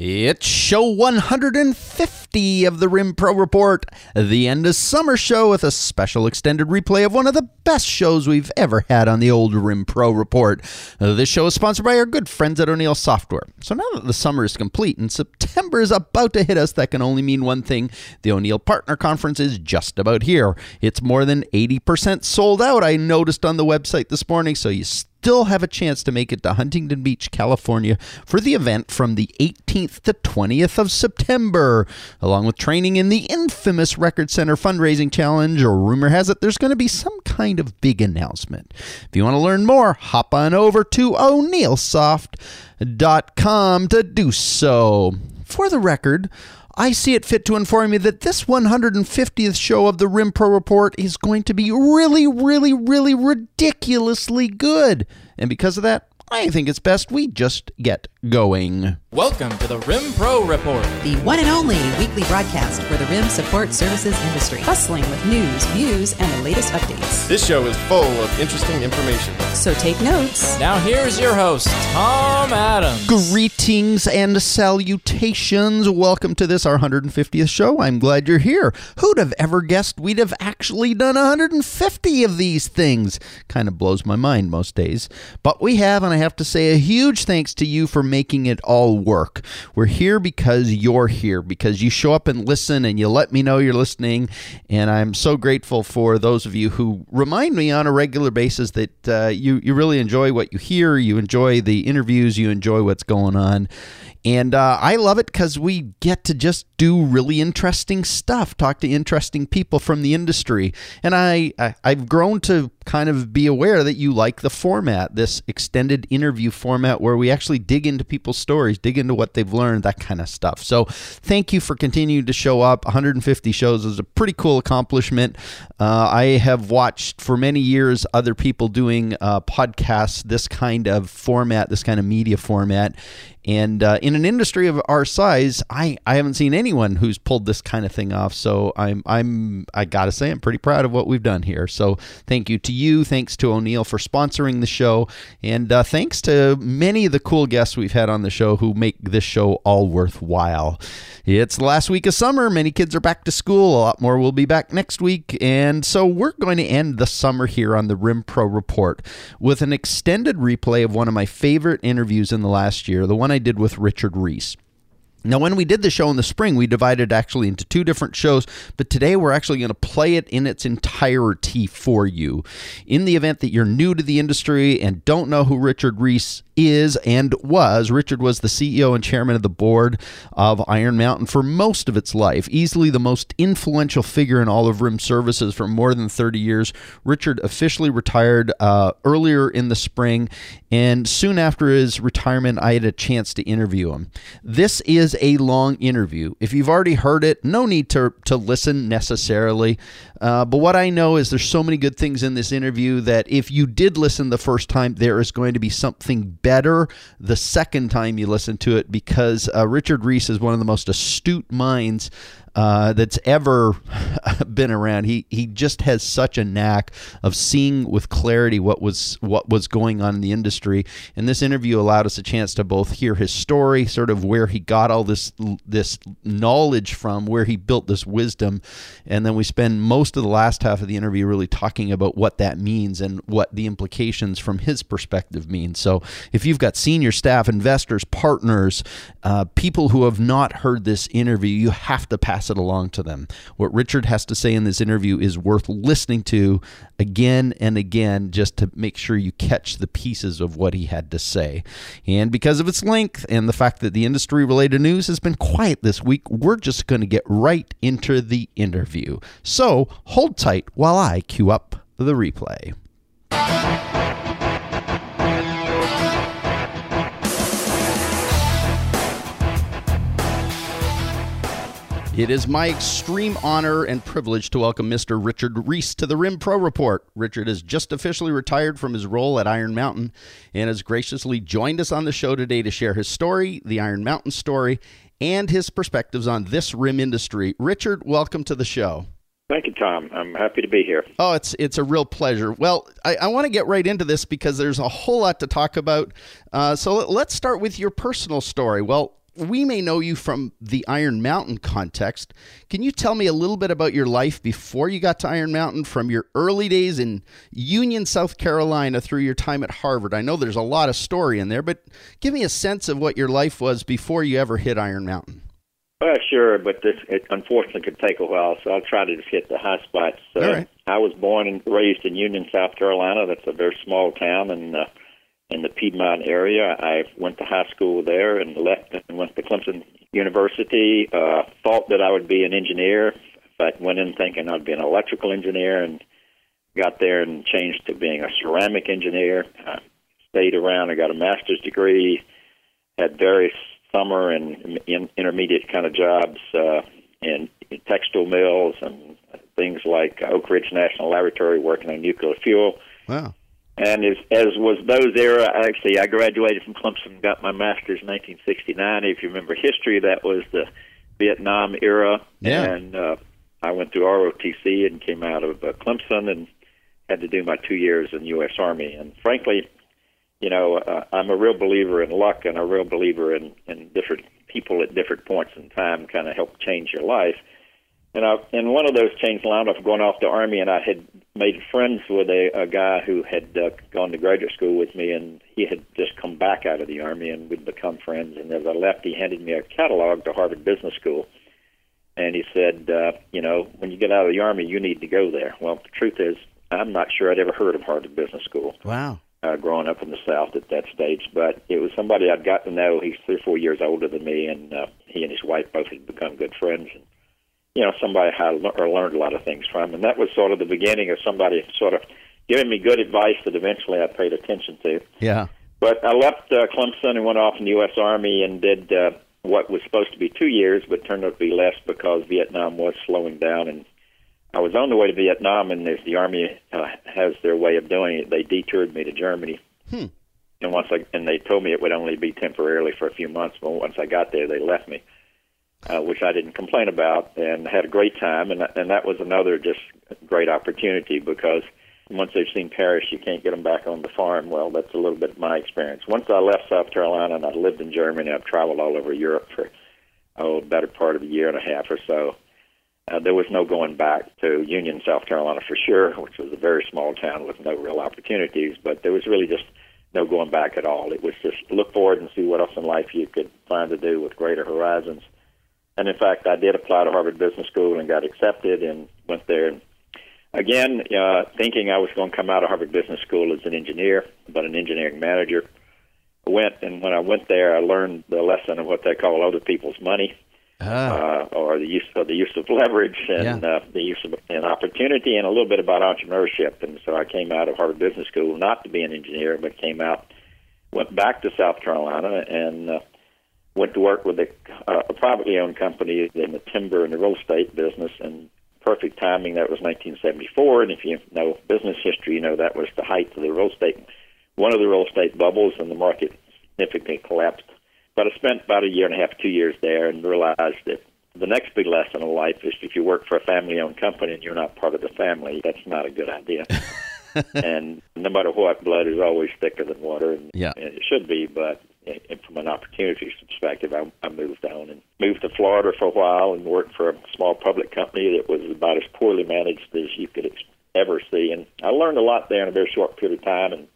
It's show 150 of the Rim Pro Report, the end of summer show with a special extended replay of one of the best shows we've ever had on the old Rim Pro Report. Uh, this show is sponsored by our good friends at O'Neil Software. So now that the summer is complete and September is about to hit us, that can only mean one thing. The O'Neil Partner Conference is just about here. It's more than 80% sold out, I noticed on the website this morning, so you still have a chance to make it to Huntington Beach, California for the event from the 18th to 20th of September, along with training in the infamous Record Center fundraising challenge. Or rumor has it there's going to be some kind of big announcement. If you want to learn more, hop on over to o'neillsoft.com to do so. For the record, I see it fit to inform you that this 150th show of the Rim Pro Report is going to be really, really, really ridiculously good. And because of that, I think it's best we just get going. Welcome to the Rim Pro Report, the one and only weekly broadcast for the RIM support services industry, bustling with news, views, and the latest updates. This show is full of interesting information. So take notes. Now here's your host, Tom Adams. Greetings and salutations. Welcome to this, our 150th show. I'm glad you're here. Who'd have ever guessed we'd have actually done 150 of these things? Kind of blows my mind most days. But we have, and I have to say a huge thanks to you for making it all work. We're here because you're here, because you show up and listen and you let me know you're listening. And I'm so grateful for those of you who remind me on a regular basis that uh, you, you really enjoy what you hear, you enjoy the interviews, you enjoy what's going on. And uh, I love it because we get to just do really interesting stuff, talk to interesting people from the industry. And I, I, I've grown to kind of be aware that you like the format, this extended interview format where we actually dig into people's stories, dig into what they've learned, that kind of stuff. So thank you for continuing to show up. 150 shows is a pretty cool accomplishment. Uh, I have watched for many years other people doing uh, podcasts, this kind of format, this kind of media format. And uh, in an industry of our size, I, I haven't seen anyone who's pulled this kind of thing off. So I'm I'm I gotta say I'm pretty proud of what we've done here. So thank you to you, thanks to O'Neil for sponsoring the show, and uh, thanks to many of the cool guests we've had on the show who make this show all worthwhile. It's the last week of summer. Many kids are back to school. A lot more will be back next week, and so we're going to end the summer here on the Rim Pro Report with an extended replay of one of my favorite interviews in the last year, the one I did with Richard Reese. Now, when we did the show in the spring, we divided actually into two different shows, but today we're actually going to play it in its entirety for you. In the event that you're new to the industry and don't know who Richard Reese is and was. Richard was the CEO and chairman of the board of Iron Mountain for most of its life, easily the most influential figure in all of RIM services for more than 30 years. Richard officially retired uh, earlier in the spring, and soon after his retirement, I had a chance to interview him. This is a long interview. If you've already heard it, no need to, to listen necessarily. Uh, but what I know is there's so many good things in this interview that if you did listen the first time, there is going to be something better the second time you listen to it because uh, Richard Reese is one of the most astute minds uh, that's ever been around. He he just has such a knack of seeing with clarity what was what was going on in the industry. And this interview allowed us a chance to both hear his story, sort of where he got all this this knowledge from, where he built this wisdom, and then we spend most of the last half of the interview really talking about what that means and what the implications from his perspective mean. So if you've got senior staff, investors, partners, uh, people who have not heard this interview, you have to pass it along to them. What Richard has to say in this interview is worth listening to again and again just to make sure you catch the pieces of what he had to say. And because of its length and the fact that the industry related news has been quiet this week, we're just going to get right into the interview. So hold tight while I cue up the replay. It is my extreme honor and privilege to welcome Mr. Richard Reese to the Rim Pro Report. Richard has just officially retired from his role at Iron Mountain and has graciously joined us on the show today to share his story, the Iron Mountain story, and his perspectives on this rim industry. Richard, welcome to the show. Thank you, Tom. I'm happy to be here. Oh, it's it's a real pleasure. Well, I, I want to get right into this because there's a whole lot to talk about. Uh, so let, let's start with your personal story. Well, we may know you from the Iron Mountain context. Can you tell me a little bit about your life before you got to Iron Mountain from your early days in Union, South Carolina through your time at Harvard? I know there's a lot of story in there, but give me a sense of what your life was before you ever hit Iron Mountain. Well, sure, but this it unfortunately could take a while, so I'll try to just hit the high spots. Uh, All right. I was born and raised in Union, South Carolina. That's a very small town and uh, in the Piedmont area. I went to high school there and left and went to Clemson University. Uh, thought that I would be an engineer, but went in thinking I'd be an electrical engineer, and got there and changed to being a ceramic engineer. I stayed around. I got a master's degree. Had various summer and in, intermediate kind of jobs uh, in textile mills and things like Oak Ridge National Laboratory working on nuclear fuel. Wow. And as, as was those era, actually, I graduated from Clemson got my master's in 1969. If you remember history, that was the Vietnam era. Yeah. And uh, I went through ROTC and came out of uh, Clemson and had to do my two years in U.S. Army. And frankly, you know, uh, I'm a real believer in luck and a real believer in, in different people at different points in time kind of help change your life. And I, and one of those changed line of going off the army, and I had made friends with a, a guy who had uh, gone to graduate school with me, and he had just come back out of the army, and we'd become friends. And as I left, he handed me a catalog to Harvard Business School, and he said, uh, you know, when you get out of the army, you need to go there. Well, the truth is, I'm not sure I'd ever heard of Harvard Business School Wow. uh, growing up in the South at that stage. But it was somebody I'd got to know. He's three or four years older than me, and uh, he and his wife both had become good friends. And you know, somebody I le- or learned a lot of things from, and that was sort of the beginning of somebody sort of giving me good advice that eventually I paid attention to. Yeah. But I left uh, Clemson and went off in the U.S. Army and did uh, what was supposed to be two years, but turned out to be less because Vietnam was slowing down. And I was on the way to Vietnam, and as the Army uh, has their way of doing it, they detoured me to Germany. Hmm. And once I and they told me it would only be temporarily for a few months, but once I got there, they left me, uh, which I didn't complain about, and had a great time. And and that was another just great opportunity because once they've seen Paris, you can't get them back on the farm. Well, that's a little bit of my experience. Once I left South Carolina and I lived in Germany, I've traveled all over Europe for oh, the better part of a year and a half or so. Uh, there was no going back to Union, South Carolina for sure, which was a very small town with no real opportunities, but there was really just no going back at all. It was just look forward and see what else in life you could find to do with greater horizons. And in fact, I did apply to Harvard Business School and got accepted and went there. And again, uh, thinking I was going to come out of Harvard Business School as an engineer, but an engineering manager. I went, and when I went there, I learned the lesson of what they call other people's money Ah. uh, or the use of the use of leverage and Yeah. uh, the use of an opportunity and a little bit about entrepreneurship. And so I came out of Harvard Business School not to be an engineer, but came out, went back to South Carolina, and uh, went to work with a, uh, a privately owned company in the timber and the real estate business. And perfect timing. That was 1974, and if you know business history, you know that was the height of the real estate, one of the real estate bubbles, and the market significantly collapsed but I spent about a year and a half, two years there, and realized that the next big lesson in life is if you work for a family-owned company and you're not part of the family, that's not a good idea. and no matter what, blood is always thicker than water, and, Yeah. and it should be. But eh, from an opportunity perspective, I, I moved on and moved to Florida for a while and worked for a small public company that was about as poorly managed as you could ever see. And I learned a lot there in a very short period of time, and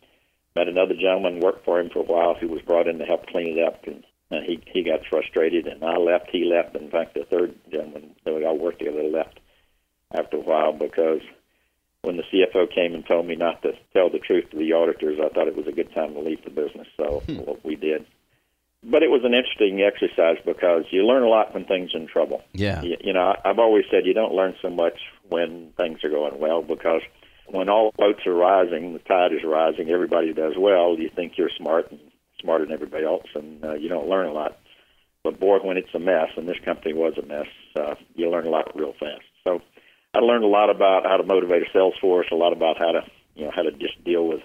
met another gentleman, worked for him for a while, who was brought in to help clean it up, and uh, he he got frustrated, and I left. He left. In fact, the third gentleman that we all worked together left after a while because when the CFO came and told me not to tell the truth to the auditors, I thought it was a good time to leave the business. So what we did. But it was an interesting exercise because you learn a lot when things are in trouble. Yeah. You, you know, I've always said you don't learn so much when things are going well because when all boats are rising, the tide is rising, everybody does well. You think you're smart and smarter than everybody else, and uh, you don't learn a lot. But boy, when it's a mess, and this company was a mess, uh, you learn a lot real fast. I learned a lot about how to motivate a sales force, a lot about how to, you know, how to just deal with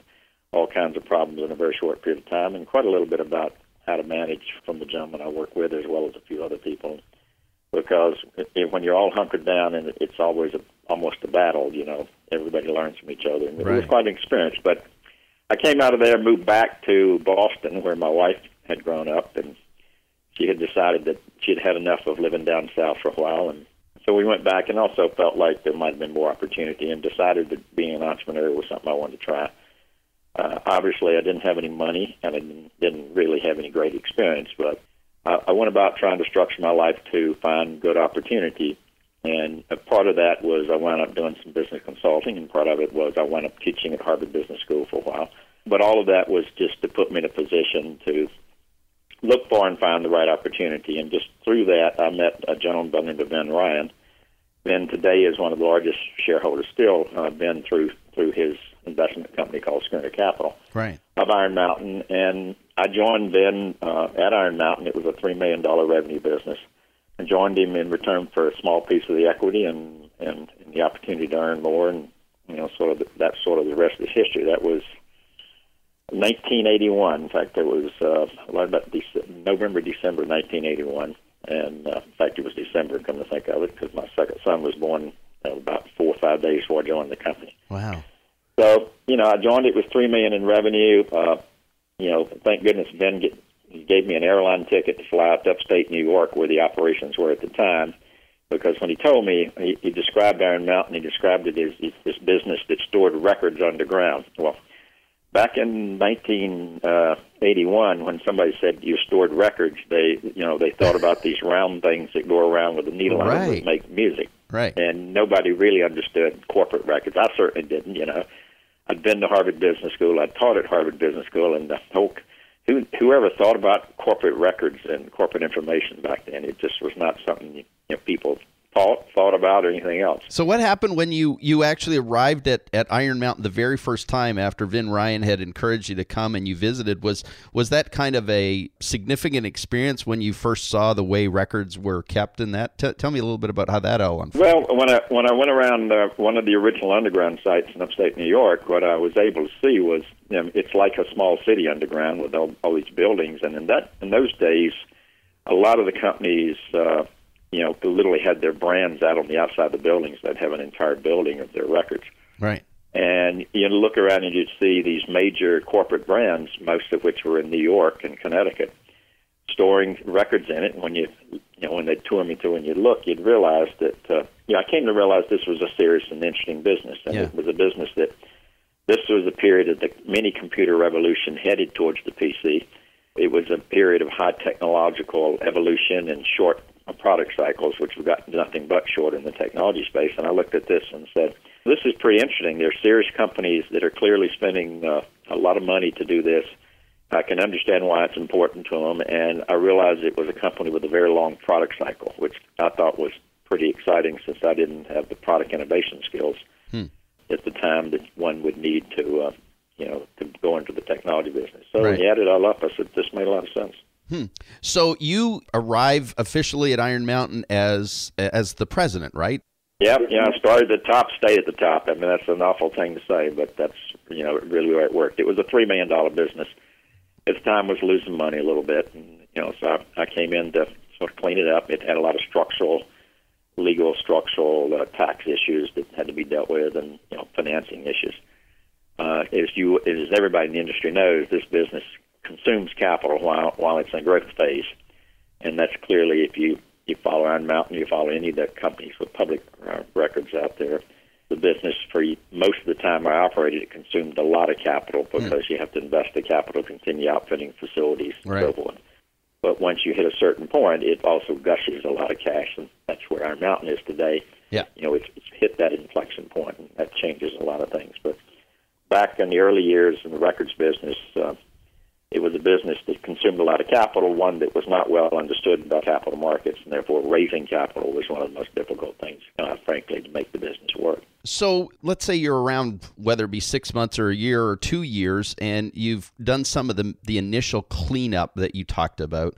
all kinds of problems in a very short period of time, and quite a little bit about how to manage from the gentleman I work with as well as a few other people. Because it, when you're all hunkered down, and it's always a, almost a battle, you know, everybody learns from each other, and it was quite an experience. But I came out of there, moved back to Boston, where my wife had grown up, and she had decided that she had had enough of living down south for a while, and so we went back and also felt like there might have been more opportunity, and decided that being an entrepreneur was something I wanted to try. Uh, obviously, I didn't have any money, and I didn't, really have any great experience, but I, I went about trying to structure my life to find good opportunity. And a part of that was I wound up doing some business consulting, and part of it was I wound up teaching at Harvard Business School for a while. But all of that was just to put me in a position to look for and find the right opportunity. And just through that, I met a gentleman by the name of Vin Ryan. Vin today is one of the largest shareholders still. Uh, Vin through through his investment company called Schooner Capital Right. of Iron Mountain, and I joined Vin uh, at Iron Mountain. It was a three million dollar revenue business. I joined him in return for a small piece of the equity and and, and the opportunity to earn more, and you know, sort of the, that's sort of the rest of the history. That was 1981. In fact, it was uh, about Dece- November, December 1981, and uh, in fact, it was December. Come to think of it, because my second son was born uh, about four or five days before I joined the company. Wow. So, you know, I joined it with three million in revenue. Uh, you know, thank goodness Vin get, he gave me an airline ticket to fly out to upstate New York where the operations were at the time. Because when he told me, he, he described Iron Mountain, he described it as, as this business that stored records underground. Well, back in 1981, uh, when somebody said you stored records, they, you know, they thought about these round things that go around with a needle on Right. that make music Right. and nobody really understood corporate records. I certainly didn't. You know, I'd been to Harvard Business School. I'd taught at Harvard Business School, and the whole who whoever thought about corporate records and corporate information back then, it just was not something you know, people thought thought about or anything else. So what happened when you you actually arrived at, at Iron Mountain the very first time after Vin Ryan had encouraged you to come and you visited was was that kind of a significant experience when you first saw the way records were kept in that T- tell me a little bit about how that all unfolded. Well, when I when I went around uh, one of the original underground sites in upstate New York, what I was able to see was you know, it's like a small city underground with all, all these buildings, and in that in those days, a lot of the companies, uh, you know, literally had their brands out on the outside of the buildings. They'd have an entire building of their records, Right. and you look around and you'd see these major corporate brands, most of which were in New York and Connecticut, storing records in it. And when you, you know, when they tour me through and you look, you'd realize that, uh, you know, I came to realize this was a serious and interesting business, and Yeah. it was a business that this was a period of the mini computer revolution headed towards the PC. It was a period of high technological evolution and short product cycles, which have got nothing but short in the technology space. And I looked at this and said, this is pretty interesting. There are serious companies that are clearly spending uh, a lot of money to do this. I can understand why it's important to them, and I realized it was a company with a very long product cycle, which I thought was pretty exciting since I didn't have the product innovation skills at the time that one would need to, uh, you know, to go into the technology business. So Right. when you add it all up, I said this made a lot of sense. So you arrive officially at Iron Mountain as as the president, right? Yeah, yeah. I started at the top, stayed at the top. I mean, that's an awful thing to say, but that's you know really where it worked. It was a three million dollar business. At the time, was losing money a little bit, and you know, so I, I came in to sort of clean it up. It had a lot of structural, legal, structural uh, tax issues that had to be dealt with, and you know, financing issues. Uh, as you, as everybody in the industry knows, this business consumes capital while while it's in growth phase, and that's clearly if you you follow Iron Mountain, you follow any of the companies with public uh, records out there. The business for most of the time I operated, it consumed a lot of capital because you have to invest the capital, to continue outfitting facilities, and Right. so forth. But once you hit a certain point, it also gushes a lot of cash, and that's where Iron Mountain is today. Yeah. You know, it's, it's hit that inflection point, and that changes a lot of things. But back in the early years in the records business, uh, it was a business that consumed a lot of capital, one that was not well understood about capital markets, and therefore raising capital was one of the most difficult things, uh, frankly, to make the business work. So let's say you're around whether it be six months or a year or two years, and you've done some of the the initial cleanup that you talked about.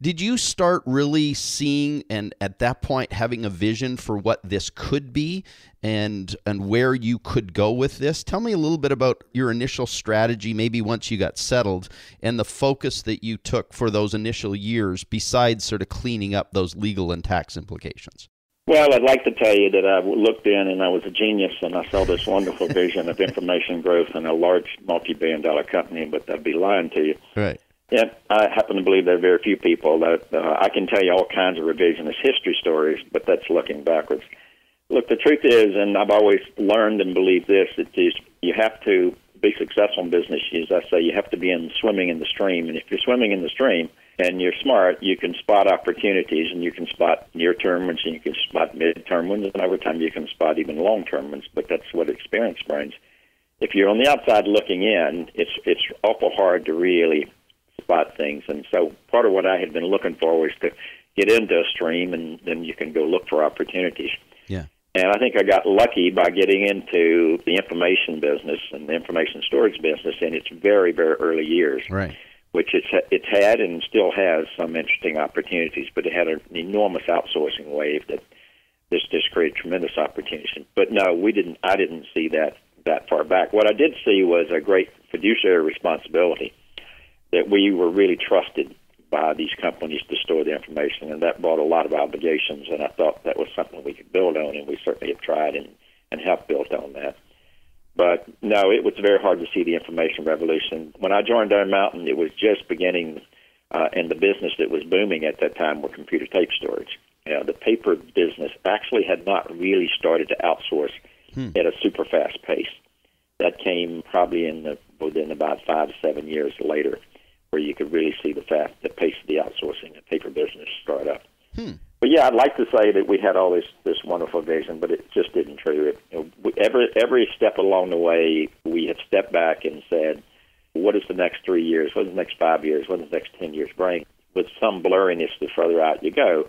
Did you start really seeing and at that point having a vision for what this could be and and where you could go with this? Tell me a little bit about your initial strategy, maybe once you got settled, and the focus that you took for those initial years, besides sort of cleaning up those legal and tax implications. Well, I'd like to tell you that I looked in and I was a genius and I saw this wonderful vision of information growth in a large multi billion dollar company, but I'd be lying to you. Right. Yeah, I happen to believe there are very few people that uh, I can tell you all kinds of revisionist history stories, but that's looking backwards. Look, the truth is, and I've always learned and believed this, that is, you have to be successful in business. As I say, you have to be in swimming in the stream, and if you're swimming in the stream and you're smart, you can spot opportunities, and you can spot near-term ones, and you can spot mid-term ones, and over time you can spot even long-term ones. But that's what experience brings. If you're on the outside looking in, it's it's awful hard to really spot things. And so part of what I had been looking for was to get into a stream, and then you can go look for opportunities. Yeah. And I think I got lucky by getting into the information business and the information storage business in its very, very early years. Right. Which it's it's had and still has some interesting opportunities, but it had an enormous outsourcing wave that this just created tremendous opportunities. But no, we didn't. I didn't see that that far back. What I did see was a great fiduciary responsibility that we were really trusted by these companies to store the information, and that brought a lot of obligations. And I thought that was something we could build on, and we certainly have tried and and have built on that. But no, it was very hard to see the information revolution. When I joined Iron Mountain, it was just beginning, uh, and the business that was booming at that time were computer tape storage. You know, the paper business actually had not really started to outsource hmm. at a super fast pace. That came probably in the, within about five to seven years later where you could really see the fast the pace of the outsourcing and paper business start up. Hmm. But yeah, I'd like to say that we had all this this wonderful vision, but it just didn't true. It, know, every every step along the way, we have stepped back and said, "What is the next three years? What is the next five years? What does the next ten years bring?" With some blurriness, the further out you go,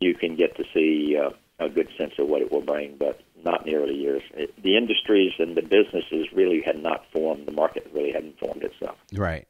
you can get to see uh, a good sense of what it will bring, but not in the early years. It, the industries and the businesses really had not formed. The market really hadn't formed itself. Right.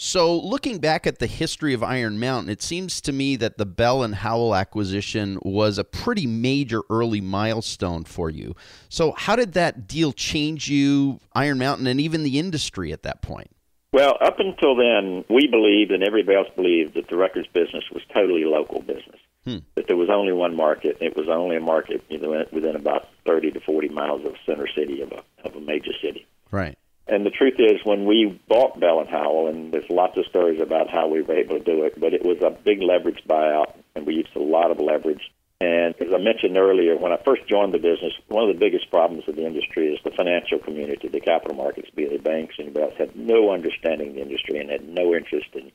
So, looking back at the history of Iron Mountain, it seems to me that the Bell and Howell acquisition was a pretty major early milestone for you. So, how did that deal change you, Iron Mountain, and even the industry at that point? Well, up until then, we believed, and everybody else believed, that the records business was totally local business. Hmm. That there was only one market. It was only a market within about 30 to 40 miles of center city of a, of a major city. Right. And the truth is, when we bought Bell and Howell, and there's lots of stories about how we were able to do it, but it was a big leverage buyout, and we used a lot of leverage. And as I mentioned earlier, when I first joined the business, one of the biggest problems of the industry is the financial community, the capital markets, be they banks, anybody else, had no understanding of the industry and had no interest in,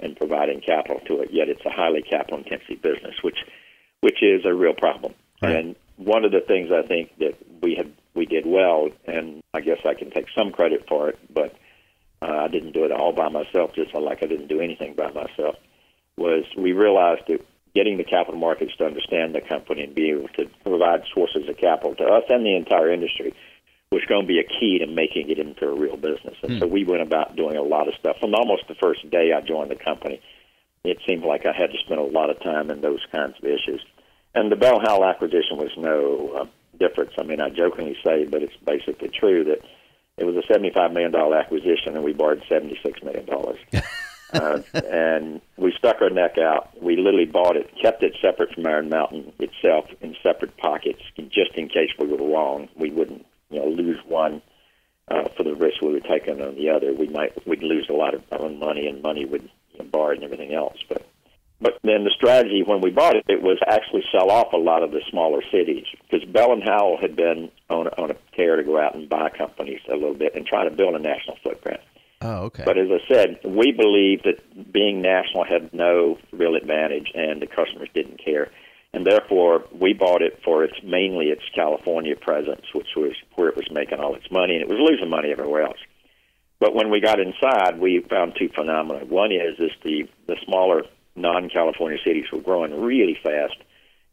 in providing capital to it. Yet it's a highly capital intensive business, which which is a real problem. Right. And one of the things I think that we have we did well, and I guess I can take some credit for it, but uh, I didn't do it all by myself, just like I didn't do anything by myself. Was we realized that getting the capital markets to understand the company and be able to provide sources of capital to us and the entire industry was going to be a key to making it into a real business. And hmm. so we went about doing a lot of stuff. From almost the first day I joined the company, it seemed like I had to spend a lot of time in those kinds of issues. And the Bell Howell acquisition was no uh, difference. I mean, I jokingly say, but it's basically true that it was a $75 million acquisition and we borrowed $76 million. uh, and we stuck our neck out. We literally bought it, kept it separate from Iron Mountain itself in separate pockets, just in case we were wrong. We wouldn't, you know, lose one uh, for the risk we were taking on the other. We might we'd lose a lot of our own money, and money would you know, borrowed and everything else. But but then the strategy when we bought it, it was actually sell off a lot of the smaller cities because Bell and Howell had been on, on a tear to go out and buy companies a little bit and try to build a national footprint. Oh, okay. But as I said, we believe that being national had no real advantage, and the customers didn't care, and therefore we bought it for its mainly its California presence, which was where it was making all its money, and it was losing money everywhere else. But when we got inside, we found two phenomena. One is is the the smaller non-California cities were growing really fast,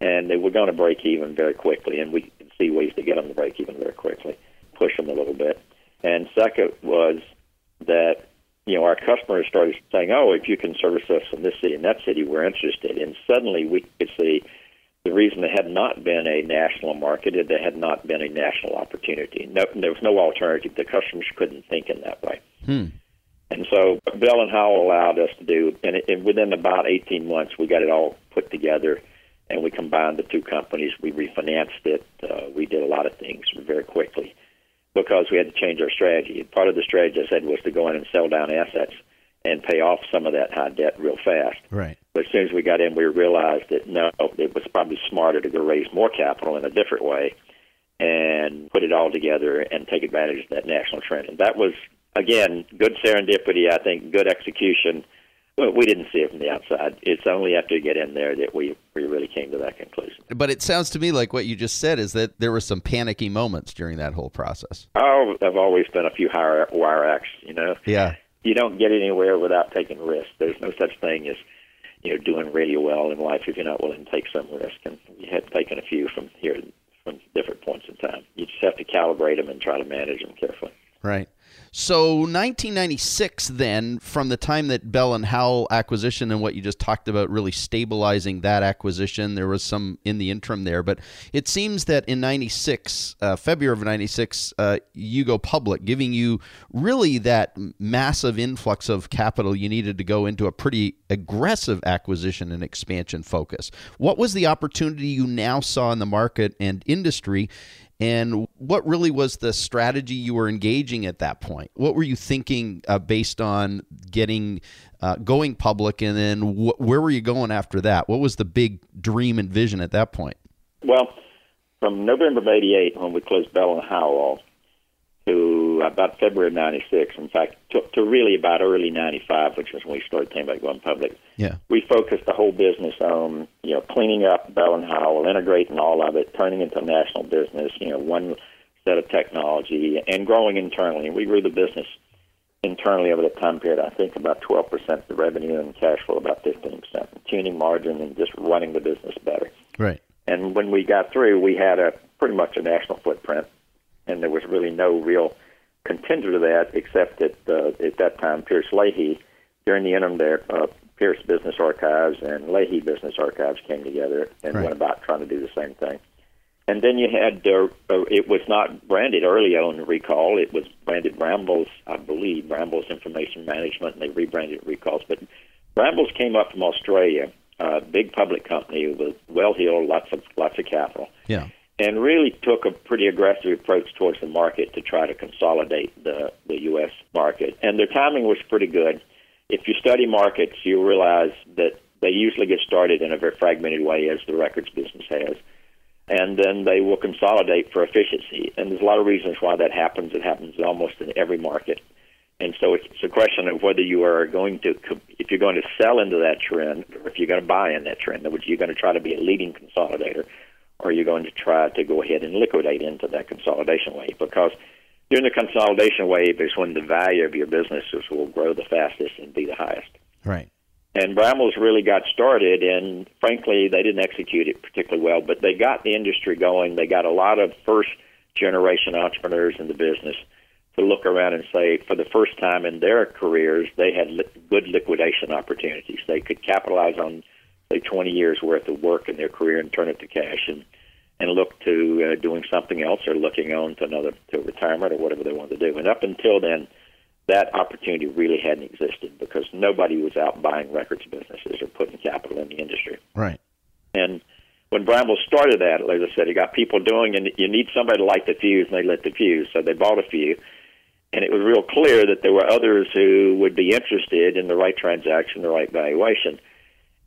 and they were going to break even very quickly, and we could see ways to get them to break even very quickly, push them a little bit. And second was that you know our customers started saying, "Oh, if you can service us in this city and that city, we're interested." And suddenly we could see the reason there had not been a national market is there had not been a national opportunity. No, there was no alternative. The customers couldn't think in that way. Hmm. And so Bell and Howell allowed us to do, and, it, and within about 18 months, we got it all put together, and we combined the two companies. We refinanced it. Uh, we did a lot of things very quickly because we had to change our strategy. Part of the strategy I said was to go in and sell down assets and pay off some of that high debt real fast. Right. But as soon as we got in, we realized that no, it was probably smarter to go raise more capital in a different way and put it all together and take advantage of that national trend. And that was, again, good serendipity, I think, good execution. Well, we didn't see it from the outside. It's only after you get in there that we, we really came to that conclusion. But it sounds to me like what you just said is that there were some panicky moments during that whole process. Oh, I've always been a few higher wire acts, you know. Yeah. You don't get anywhere without taking risks. There's no such thing as you know doing really well in life if you're not willing to take some risk. And you have taken a few from here from different points in time. You just have to calibrate them and try to manage them carefully. Right. So 1996, then, from the time that Bell and Howell acquisition and what you just talked about really stabilizing that acquisition, there was some in the interim there, but it seems that in 96, uh, February of 96, uh, you go public, giving you really that massive influx of capital you needed to go into a pretty aggressive acquisition and expansion focus. What was the opportunity you now saw in the market and industry? And what really was the strategy you were engaging at that point? What were you thinking uh, based on getting uh, going public, and then wh- where were you going after that? What was the big dream and vision at that point? Well, from November of '88, when we closed Bell and Howell, to about February of '96. In fact, to, to really about early '95, which was when we started thinking about going public. Yeah. We focused the whole business on you know cleaning up Bell and Howell, integrating all of it, turning into a national business. You know, one set of technology and growing internally. We grew the business internally over the time period. I think about 12% of the revenue and cash flow, about 15%. Tuning margin and just running the business better. Right. And when we got through, we had a pretty much a national footprint and there was really no real contender to that except that uh, at that time Pierce Leahy, during the interim there, uh, Pierce Business Archives and Leahy Business Archives came together and Right. went about trying to do the same thing. And then you had uh, uh, it was not branded early on Recall. It was branded Brambles, I believe, Brambles Information Management, and they rebranded Recalls. But Brambles came up from Australia, a big public company with well-heeled, lots of lots of capital Yeah. And really took a pretty aggressive approach towards the market to try to consolidate the, the U.S. market. And their timing was pretty good. If you study markets, you realize that they usually get started in a very fragmented way, as the records business has. And then they will consolidate for efficiency. And there's a lot of reasons why that happens. It happens almost in every market. And so it's a question of whether you are going to, if you're going to sell into that trend, or if you're going to buy in that trend, in other words, you're going to try to be a leading consolidator, or you're going to try to go ahead and liquidate into that consolidation wave. Because during the consolidation wave is when the value of your businesses will grow the fastest and be the highest. Right. And Brambles really got started, and frankly, they didn't execute it particularly well, but they got the industry going. They got a lot of first generation entrepreneurs in the business to look around and say, for the first time in their careers, they had li- good liquidation opportunities. They could capitalize on, say, 20 years worth of work in their career and turn it to cash and, and look to uh, doing something else or looking on to another to retirement or whatever they wanted to do. And up until then, that opportunity really hadn't existed because nobody was out buying records businesses or putting capital in the industry. Right. And when Bramble started that, as I said, he got people doing, and you need somebody to light the fuse, and they lit the fuse. So they bought a few, and it was real clear that there were others who would be interested in the right transaction, the right valuation.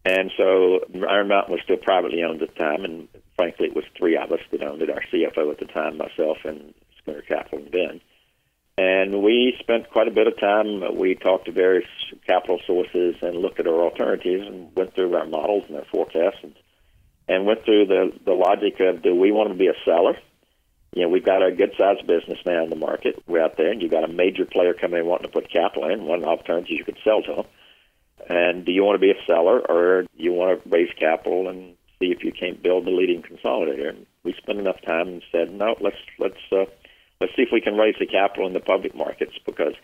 And so Iron Mountain was still privately owned at the time, and frankly, it was three of us that owned it: our CFO at the time, myself, and Schooner Capital and Vin. And we spent quite a bit of time. We talked to various capital sources and looked at our alternatives and went through our models and our forecasts and, and went through the, the logic of do we want to be a seller? You know, we've got a good sized business now in the market. We're out there, and you've got a major player coming in wanting to put capital in. One of the alternatives you could sell to them. And do you want to be a seller or do you want to raise capital and see if you can't build the leading consolidator? And we spent enough time and said, no, let's let's uh, let's see if we can raise the capital in the public markets because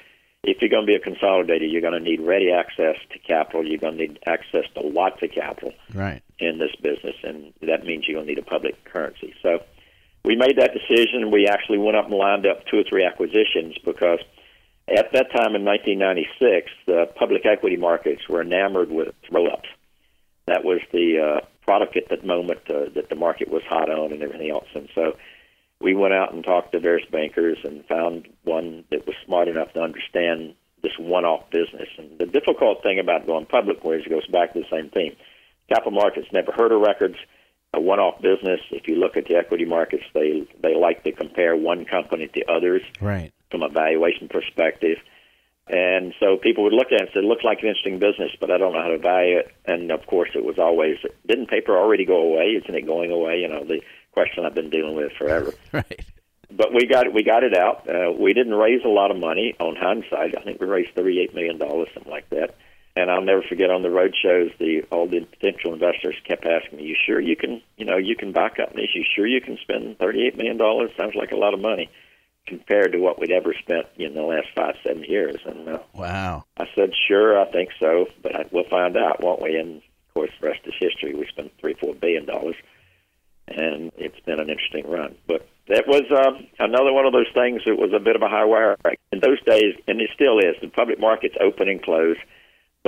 if you're going to be a consolidator, you're going to need ready access to capital. You're going to need access to lots of capital Right. in this business, and that means you're going to need a public currency. So we made that decision. We actually went up and lined up two or three acquisitions because at that time in 1996, the public equity markets were enamored with roll-ups. That was the uh, product at that moment uh, that the market was hot on and everything else. And so we went out and talked to various bankers and found one that was smart enough to understand this one-off business. And the difficult thing about going public, where it goes back to the same theme, capital markets never heard of records. A one-off business. If you look at the equity markets, they they like to compare one company to others Right. From a valuation perspective. And so people would look at it and say, it looks like an interesting business, but I don't know how to value it. And of course, it was always, didn't paper already go away? Isn't it going away? You know, the question I've been dealing with forever. Right. But we got it, we got it out. Uh, we didn't raise a lot of money on hindsight. I think we raised $38 million, something like that. And I'll never forget on the road shows, the all the potential investors kept asking me, "You sure you can, you know, you can buy companies? You sure you can spend thirty-eight million dollars? Sounds like a lot of money." Compared to what we'd ever spent in the last five, seven years. And uh, Wow. I said, sure, I think so, but I, we'll find out, won't we? And of course, the rest is history. We spent three, four billion dollars, and it's been an interesting run. But that was um, another one of those things that was a bit of a high wire. In those days, and it still is, the public markets open and close.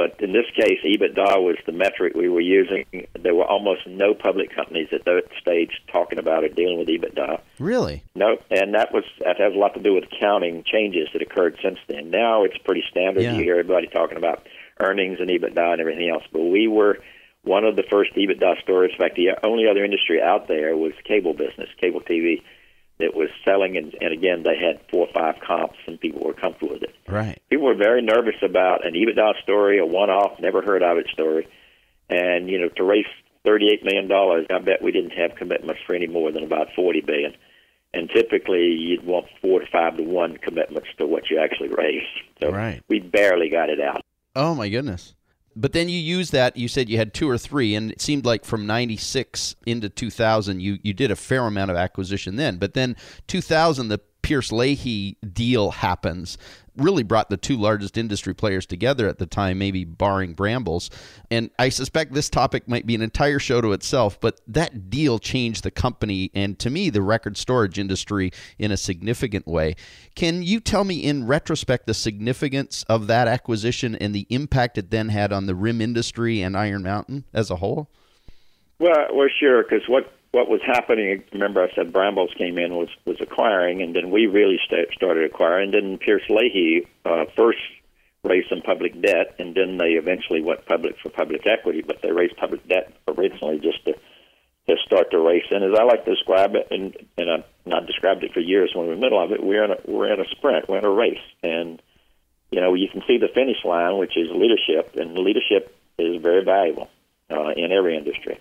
But in this case, EBITDA was the metric we were using. There were almost no public companies at that stage talking about or dealing with EBITDA. Really? No, and that was that has a lot to do with accounting changes that occurred since then. Now it's pretty standard. Yeah. You hear everybody talking about earnings and EBITDA and everything else, but we were one of the first EBITDA stories. In fact, the only other industry out there was cable business, cable TV, that was selling, and, and again, they had four or five comps, and people were comfortable with it. Right. People were very nervous about an EBITDA story, a one-off, never heard of it story, and you know, to raise thirty-eight million dollars, I bet we didn't have commitments for any more than about forty billion. And typically, you'd want four to five to one commitments to what you actually raised. So Right. we barely got it out. Oh my goodness. But then you used that. You said you had two or three, and it seemed like from '96 into 2000, you you did a fair amount of acquisition then. But then 2000, the Pierce Leahy deal happens. Really brought the two largest industry players together at the time, maybe barring Brambles. And I suspect this topic might be an entire show to itself, but that deal changed the company and to me, the record storage industry in a significant way. Can you tell me, in retrospect, the significance of that acquisition and the impact it then had on the RIM industry and Iron Mountain as a whole? Well, well, sure, because what what was happening? Remember, I said Brambles came in was was acquiring, and then we really sta started acquiring. And Then Pierce Leahy uh, first raised some public debt, and then they eventually went public for public equity. But they raised public debt originally just to to start the race. And as I like to describe it, and and I, and I described it for years when we were in the middle of it, we're in a we're in a sprint, we're in a race, and you know you can see the finish line, which is leadership, and leadership is very valuable uh, in every industry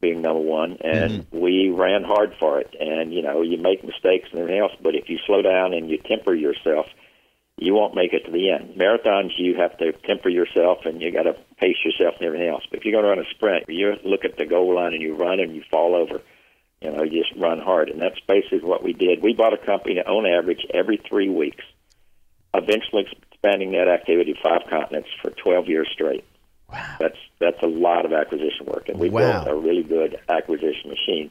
being number one, and mm-hmm. we ran hard for it. And you know, you make mistakes and everything else, but if you slow down and you temper yourself, you won't make it to the end. Marathons, you have to temper yourself and you got to pace yourself and everything else. But if you're going to run a sprint, you look at the goal line and you run and you fall over. You know, you just run hard, and that's basically what we did. We bought a company on average every three weeks, eventually expanding that activity to five continents for 12 years straight. That's that's a lot of acquisition work, and we Wow. built a really good acquisition machine.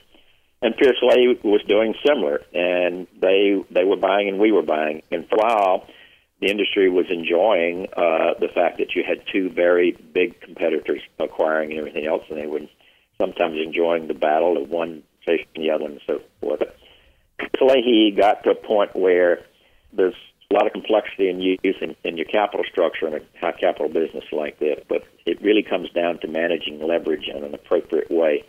And Pierce Leahy was doing similar, and they they were buying and we were buying. And for a while, the industry was enjoying uh, the fact that you had two very big competitors acquiring and everything else, and they were sometimes enjoying the battle of one chasing the other and so forth. Pierce Leahy got to a point where there's a lot of complexity in using in your capital structure in a high capital business like this, but it really comes down to managing leverage in an appropriate way.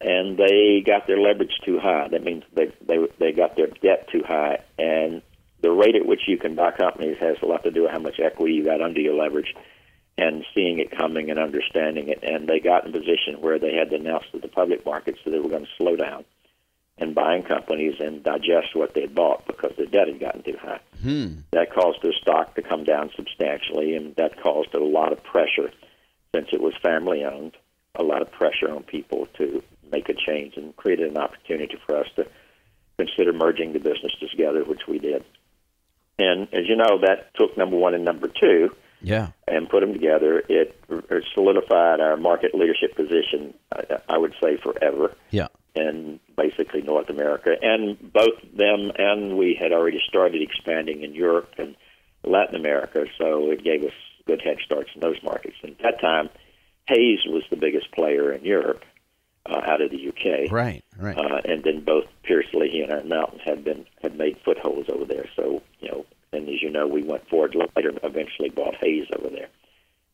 And they got their leverage too high. That means they they they got their debt too high, and the rate at which you can buy companies has a lot to do with how much equity you got under your leverage, and seeing it coming and understanding it. And they got in a position where they had to announce to the public markets that they were going to slow down and buying companies and digest what they'd bought because their debt had gotten too high. Hmm. That caused their stock to come down substantially, and that caused a lot of pressure, since it was family owned, a lot of pressure on people to make a change and created an opportunity for us to consider merging the businesses together, which we did. And as you know, that took number one and number two Yeah. and put them together. It, it solidified our market leadership position, I, I would say, forever Yeah. in basically North America. And both them and we had already started expanding in Europe and Latin America, so it gave us good head starts in those markets. And at that time, Hays was the biggest player in Europe uh, out of the UK. Right. Right. Uh, and then both Pierce Leahy and Iron Mountain had been had made footholds over there. So you know, And as you know, we went forward later and eventually bought Hays over there,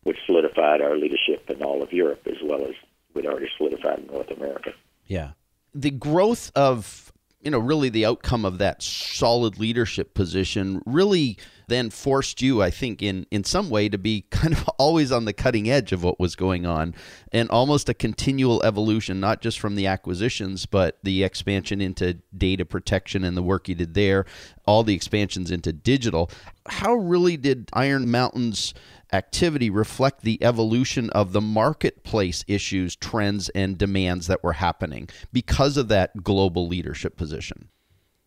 which solidified our leadership in all of Europe as well as we'd already solidified in North America. Yeah. The growth of you know, really the outcome of that solid leadership position really then forced you, I think, in, in some way to be kind of always on the cutting edge of what was going on and almost a continual evolution, not just from the acquisitions, but the expansion into data protection and the work you did there, all the expansions into digital. How really did Iron Mountain's activity reflect the evolution of the marketplace issues, trends, and demands that were happening because of that global leadership position?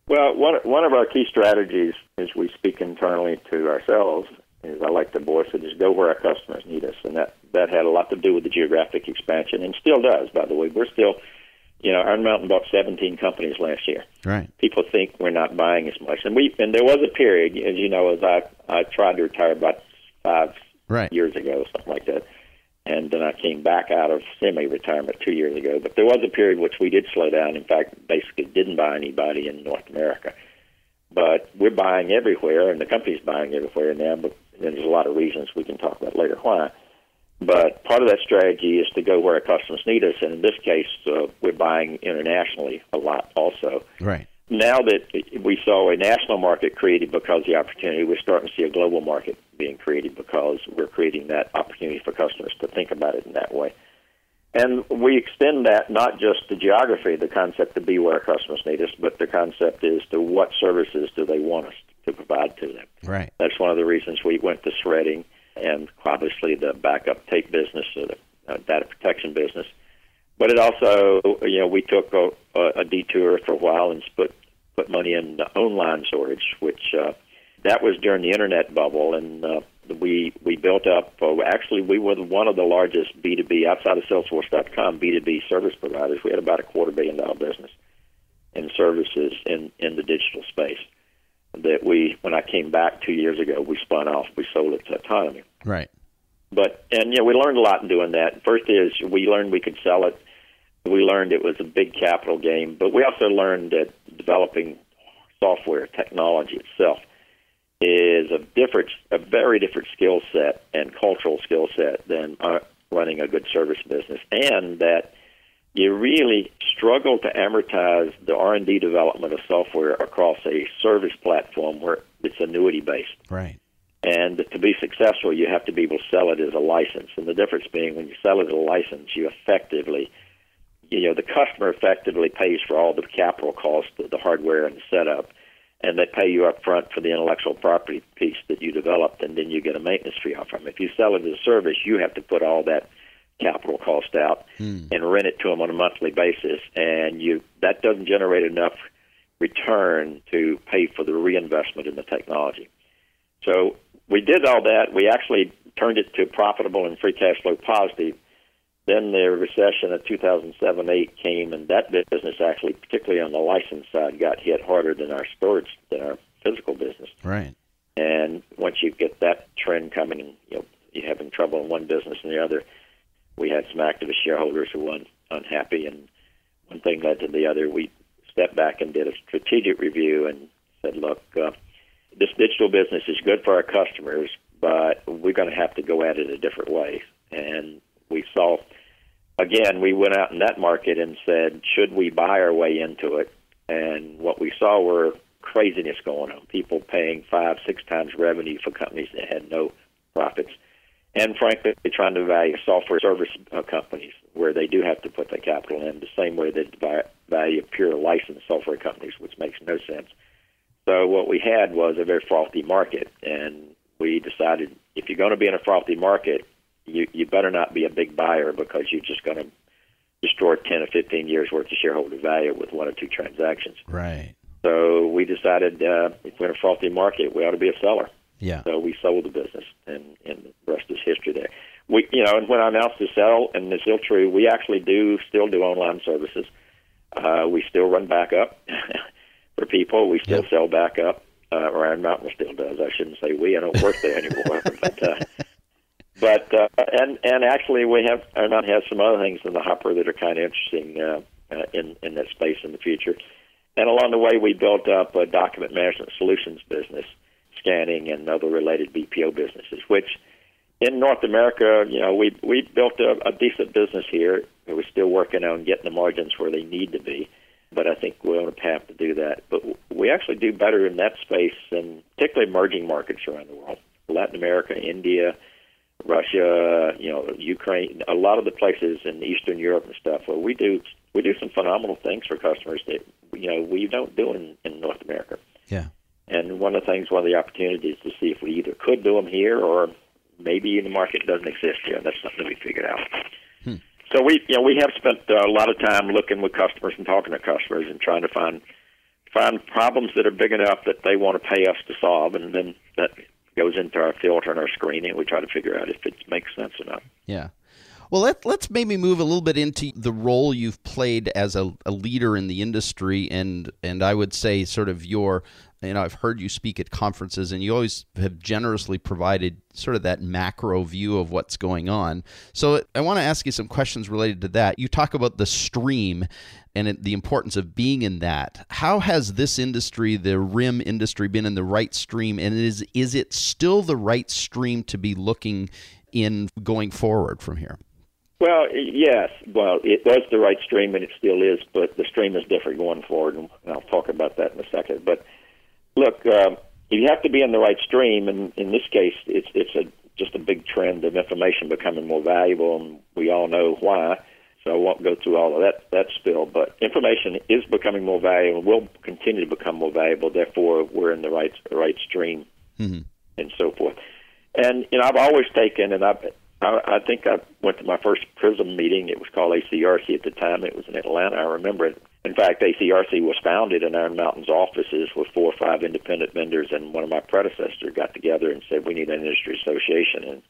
Well, one, one of our key strategies as we speak internally to ourselves is I like the voice it is go where our customers need us. And that, that had a lot to do with the geographic expansion and still does, by the way. We're still, you know, Iron Mountain bought 17 companies last year. Right. People think we're not buying as much. And we, and there was a period, as you know, as I, I tried to retire about five, right. years ago, something like that. And then I came back out of semi-retirement two years ago. But there was a period which we did slow down. In fact, basically didn't buy anybody in North America. But we're buying everywhere, and the company's buying everywhere now. But there's a lot of reasons we can talk about later why. But part of that strategy is to go where our customers need us, and in this case, uh, we're buying internationally a lot also. Right now that we saw a national market created because of the opportunity, we're starting to see a global market being created because we're creating that opportunity for customers to think about it in that way. And we extend that not just to geography, the concept to be where our customers need us, but the concept is to what services do they want us to provide to them. Right. That's one of the reasons we went to shredding and obviously the backup tape business or the uh, data protection business. But it also, you know, we took a, a detour for a while and put put money in the online storage, which uh, that was during the internet bubble, and uh, we we built up. Uh, actually, we were one of the largest B two B outside of Salesforce.com B two B service providers. We had about a quarter billion dollar business in services in in the digital space. That we, when I came back two years ago, we spun off. We sold it to Autonomy. Right. But and you know we learned a lot in doing that. First is we learned we could sell it. We learned it was a big capital game, but we also learned that developing software technology itself is a different, a very different skill set and cultural skill set than uh, running a good service business, and that you really struggle to amortize the R&D development of software across a service platform where it's annuity based. Right. And to be successful, you have to be able to sell it as a license. And the difference being when you sell it as a license, you effectively you know the customer effectively pays for all the capital cost of the hardware and the setup, and they pay you up front for the intellectual property piece that you developed, and then you get a maintenance fee off them. If you sell it as a service, you have to put all that capital cost out Hmm. and rent it to them on a monthly basis, and you that doesn't generate enough return to pay for the reinvestment in the technology. So we did all that. We actually turned it to profitable and free cash flow positive then the recession of 2007 8 came, and that business actually, particularly on the license side, got hit harder than our storage, than our physical business. Right. And once you get that trend coming, you know, you're having trouble in one business and the other. We had some activist shareholders who were unhappy, and one thing led to the other. We stepped back and did a strategic review and said, look, uh, this digital business is good for our customers, but we're going to have to go at it a different way. And we saw again we went out in that market and said should we buy our way into it? And what we saw were craziness going on. People paying five six times revenue for companies that had no profits. And frankly trying to value software service uh, companies where they do have to put the capital in the same way they value pure licensed software companies which makes no sense. So what we had was a very frothy market and we decided if you're going to be in a frothy market you you better not be a big buyer because you're just going to destroy 10 or 15 years worth of shareholder value with one or two transactions. Right. So we decided uh, if we're in a frothy market, we ought to be a seller. Yeah. So we sold the business, and, and the rest is history there. We, you know, and when I announced the sell, and it's still true, we actually do still do online services. Uh, we still run backup for people. We still Yep. sell backup. Uh, Iron Mountain still does. I shouldn't say we. I don't work there anymore. but uh, but uh, and and actually we have Mountain has some other things in the hopper that are kind of interesting uh, uh, in in that space in the future. And along the way, we built up a document management solutions business scanning and other related BPO businesses, which in North America, you know, we we built a, a decent business here. We're still working on getting the margins where they need to be, but I think we're on a path to do that. But we actually do better in that space, and particularly emerging markets around the world, Latin America, India, Russia, you know, Ukraine, a lot of the places in Eastern Europe and stuff where we do we do some phenomenal things for customers that you know we don't do in, in North America. Yeah. And one of the things, one of the opportunities to see if we either could do them here or maybe the market doesn't exist here. That's something we figured out. Hmm. So we, you know, we have spent uh, a lot of time looking with customers and talking to customers and trying to find find problems that are big enough that they want to pay us to solve, and then that goes into our filter and our screening. We try to figure out if it makes sense or not. Yeah. Well, let, let's maybe move a little bit into the role you've played as a, a leader in the industry, and and I would say sort of your you know, I've heard you speak at conferences, and you always have generously provided sort of that macro view of what's going on. So I want to ask you some questions related to that. You talk about the stream and it, the importance of being in that. How has this industry, the RIM industry, been in the right stream, and is is it still the right stream to be looking in going forward from here? Well, yes. Well, it was the right stream, and it still is, but the stream is different going forward, and I'll talk about that in a second. But look, uh, you have to be in the right stream, and in this case, it's it's a just a big trend of information becoming more valuable, and we all know why. So I won't go through all of that that spill, but information is becoming more valuable and will continue to become more valuable. Therefore, we're in the right the right stream, mm-hmm. and so forth. And you know, I've always taken, and I've I, I think I went to my first PRISM meeting. It was called ACRC at the time. It was in Atlanta. I remember it in fact, ACRC was founded in Iron Mountain's offices with four or five independent vendors, and one of my predecessors got together and said, "We need an industry association." And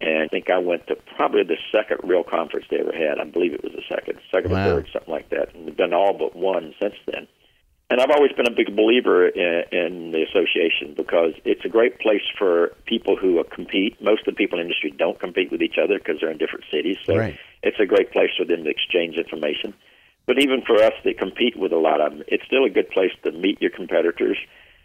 and I think I went to probably the second real conference they ever had. I believe it was the second, second wow. or third, something like that. And we've done all but one since then. And I've always been a big believer in, in the association because it's a great place for people who compete. Most of the people in the industry don't compete with each other because they're in different cities. So right. it's a great place for them to exchange information. But even for us that compete with a lot of them, it's still a good place to meet your competitors.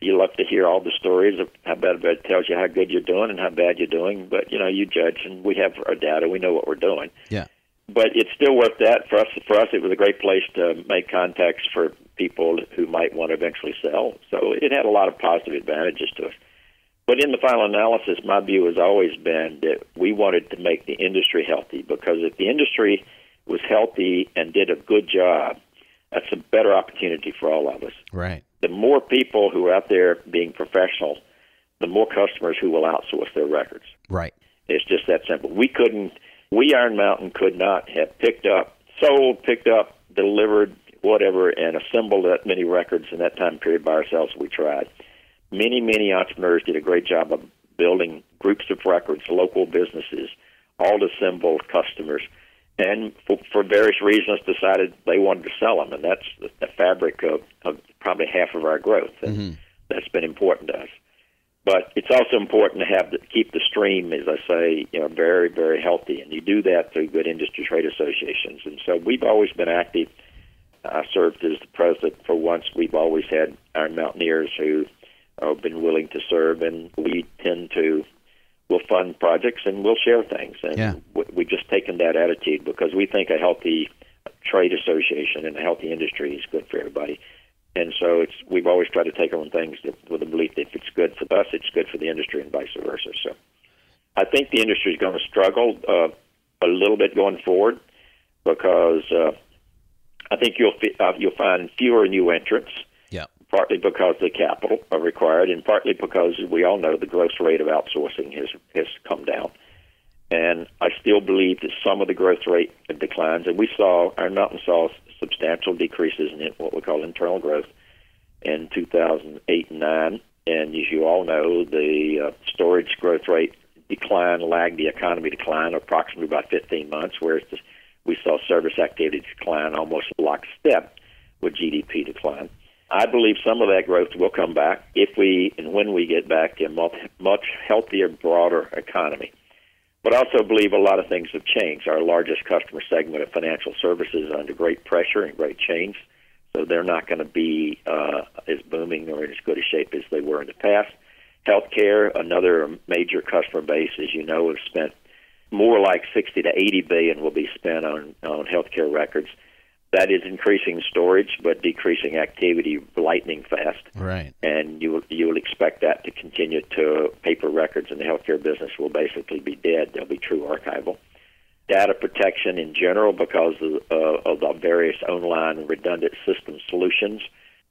You love to hear all the stories of how bad it tells you how good you're doing and how bad you're doing. But you know, you judge, and we have our data. We know what we're doing. Yeah. But it's still worth that for us. For us, it was a great place to make contacts for people who might want to eventually sell. So it had a lot of positive advantages to us. But in the final analysis, my view has always been that we wanted to make the industry healthy because if the industry was healthy and did a good job, that's a better opportunity for all of us. Right. The more people who are out there being professional, the more customers who will outsource their records. Right. It's just that simple. We couldn't, we Iron Mountain could not have picked up, sold, picked up, delivered, whatever, and assembled that many records in that time period by ourselves. We tried. Many, many entrepreneurs did a great job of building groups of records, local businesses, all assembled customers and for, for various reasons decided they wanted to sell them, and that's the, the fabric of, of probably half of our growth, and mm-hmm. that's been important to us. But it's also important to have to keep the stream, as I say, you know, very, very healthy, and you do that through good industry trade associations. And so we've always been active. I served as the president for once. We've always had our mountaineers who have been willing to serve, and we tend to we'll fund projects and we'll share things. And yeah. we've just taken that attitude because we think a healthy trade association and a healthy industry is good for everybody. And so it's we've always tried to take on things that, with the belief that if it's good for us, it's good for the industry and vice versa. So I think the industry is going to struggle uh, a little bit going forward because uh, I think you'll uh, you'll find fewer new entrants partly because the capital are required, and partly because we all know the growth rate of outsourcing has has come down. And I still believe that some of the growth rate declines, and we saw Iron Mountain saw substantial decreases in what we call internal growth in 2008 and 9. And as you all know, the uh, storage growth rate decline lagged the economy decline approximately by 15 months, whereas the, we saw service activity decline almost lockstep with GDP decline. I believe some of that growth will come back if we and when we get back to a much healthier, broader economy. But I also believe a lot of things have changed. Our largest customer segment of financial services is under great pressure and great change, so they're not going to be uh, as booming or in as good a shape as they were in the past. Healthcare, another major customer base, as you know, have spent more like 60 to 80 billion will be spent on on healthcare records. That is increasing storage, but decreasing activity lightning fast. Right. And you will, you will expect that to continue to paper records in the healthcare business will basically be dead. They'll be true archival. Data protection in general, because of, uh, of the various online redundant system solutions,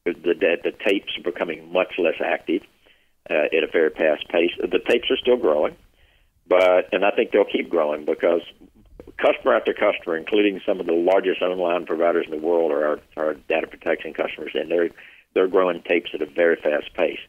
the, the, the tapes are becoming much less active uh, at a very fast pace. The tapes are still growing, but and I think they'll keep growing because customer after customer, including some of the largest online providers in the world, are our, our data protection customers, and they're they're growing tapes at a very fast pace.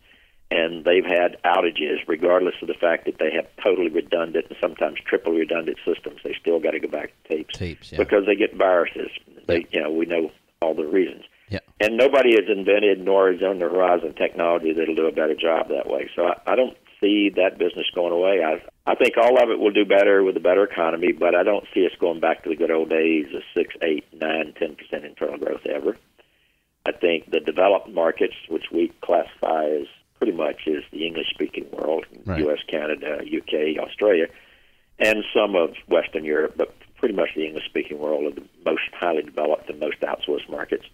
And they've had outages, regardless of the fact that they have totally redundant and sometimes triple redundant systems. They still got to go back to tapes, Tapes, yeah. because they get viruses. They, you know, we know all the reasons. Yeah. And nobody has invented nor is on the horizon technology that'll do a better job that way. So I, I don't see that business going away. I I think all of it will do better with a better economy, but I don't see us going back to the good old days of six, eight, nine, ten percent internal growth ever. I think the developed markets, which we classify as pretty much is the English speaking world, Right. U.S., Canada, UK, Australia, and some of Western Europe, but pretty much the English speaking world are the most highly developed and most outsourced markets.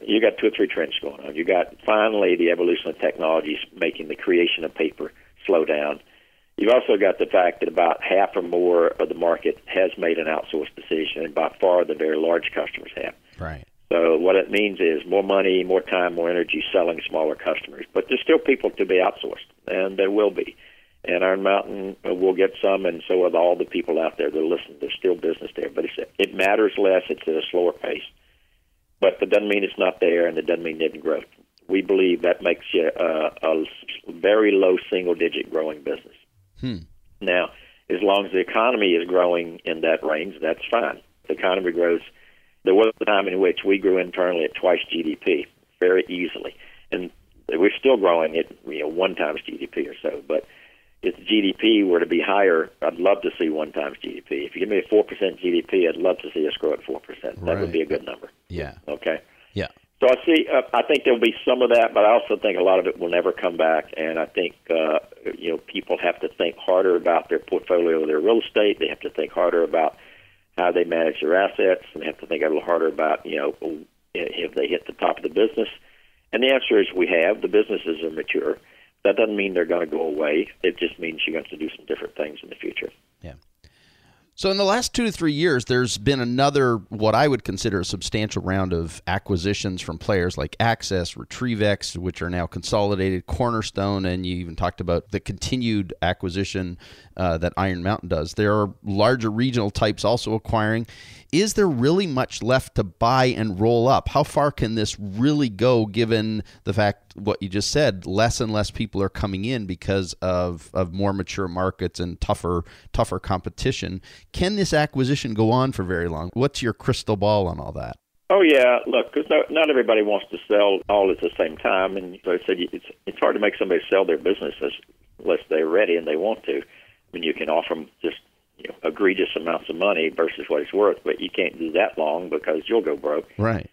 You got two or three trends going on. You got finally the evolution of technologies making the creation of paper slow down. You've also got the fact that about half or more of the market has made an outsourced decision, and by far the very large customers have. Right. So what it means is more money, more time, more energy selling smaller customers. But there's still people to be outsourced, and there will be. And Iron Mountain will get some, and so will all the people out there that listen. There's still business there, but it's, it matters less. It's at a slower pace. But that doesn't mean it's not there, and it doesn't mean it didn't grow. We believe that makes you uh, a very low single-digit growing business. Now, as long as the economy is growing in that range, that's fine. The economy grows. There was a time in which we grew internally at twice GDP very easily, and we're still growing at you know one times GDP or so. But if GDP were to be higher, I'd love to see one times GDP. If you give me a four percent GDP, I'd love to see us grow at four percent. That Right. would be a good number. Yeah. Okay. Yeah. So I see. Uh, I think there'll be some of that, but I also think a lot of it will never come back. And I think uh, you know people have to think harder about their portfolio their real estate. They have to think harder about how they manage their assets, and they have to think a little harder about you know if they hit the top of the business. And the answer is we have. The businesses are mature. That doesn't mean they're going to go away. It just means you're going to do some different things in the future. Yeah. So in the last two to three years, there's been another what I would consider a substantial round of acquisitions from players like Access, RetrieveX, which are now consolidated, Cornerstone, and you even talked about the continued acquisition uh, that Iron Mountain does. There are larger regional types also acquiring. Is there really much left to buy and roll up? How far can this really go, given the fact what you just said? Less and less people are coming in because of, of more mature markets and tougher tougher competition. Can this acquisition go on for very long? What's your crystal ball on all that? Oh yeah, look, because no, not everybody wants to sell all at the same time, and so I said it's it's hard to make somebody sell their business unless they're ready and they want to. I mean, you can offer them just you know egregious amounts of money versus what it's worth, but you can't do that long because you'll go broke. Right.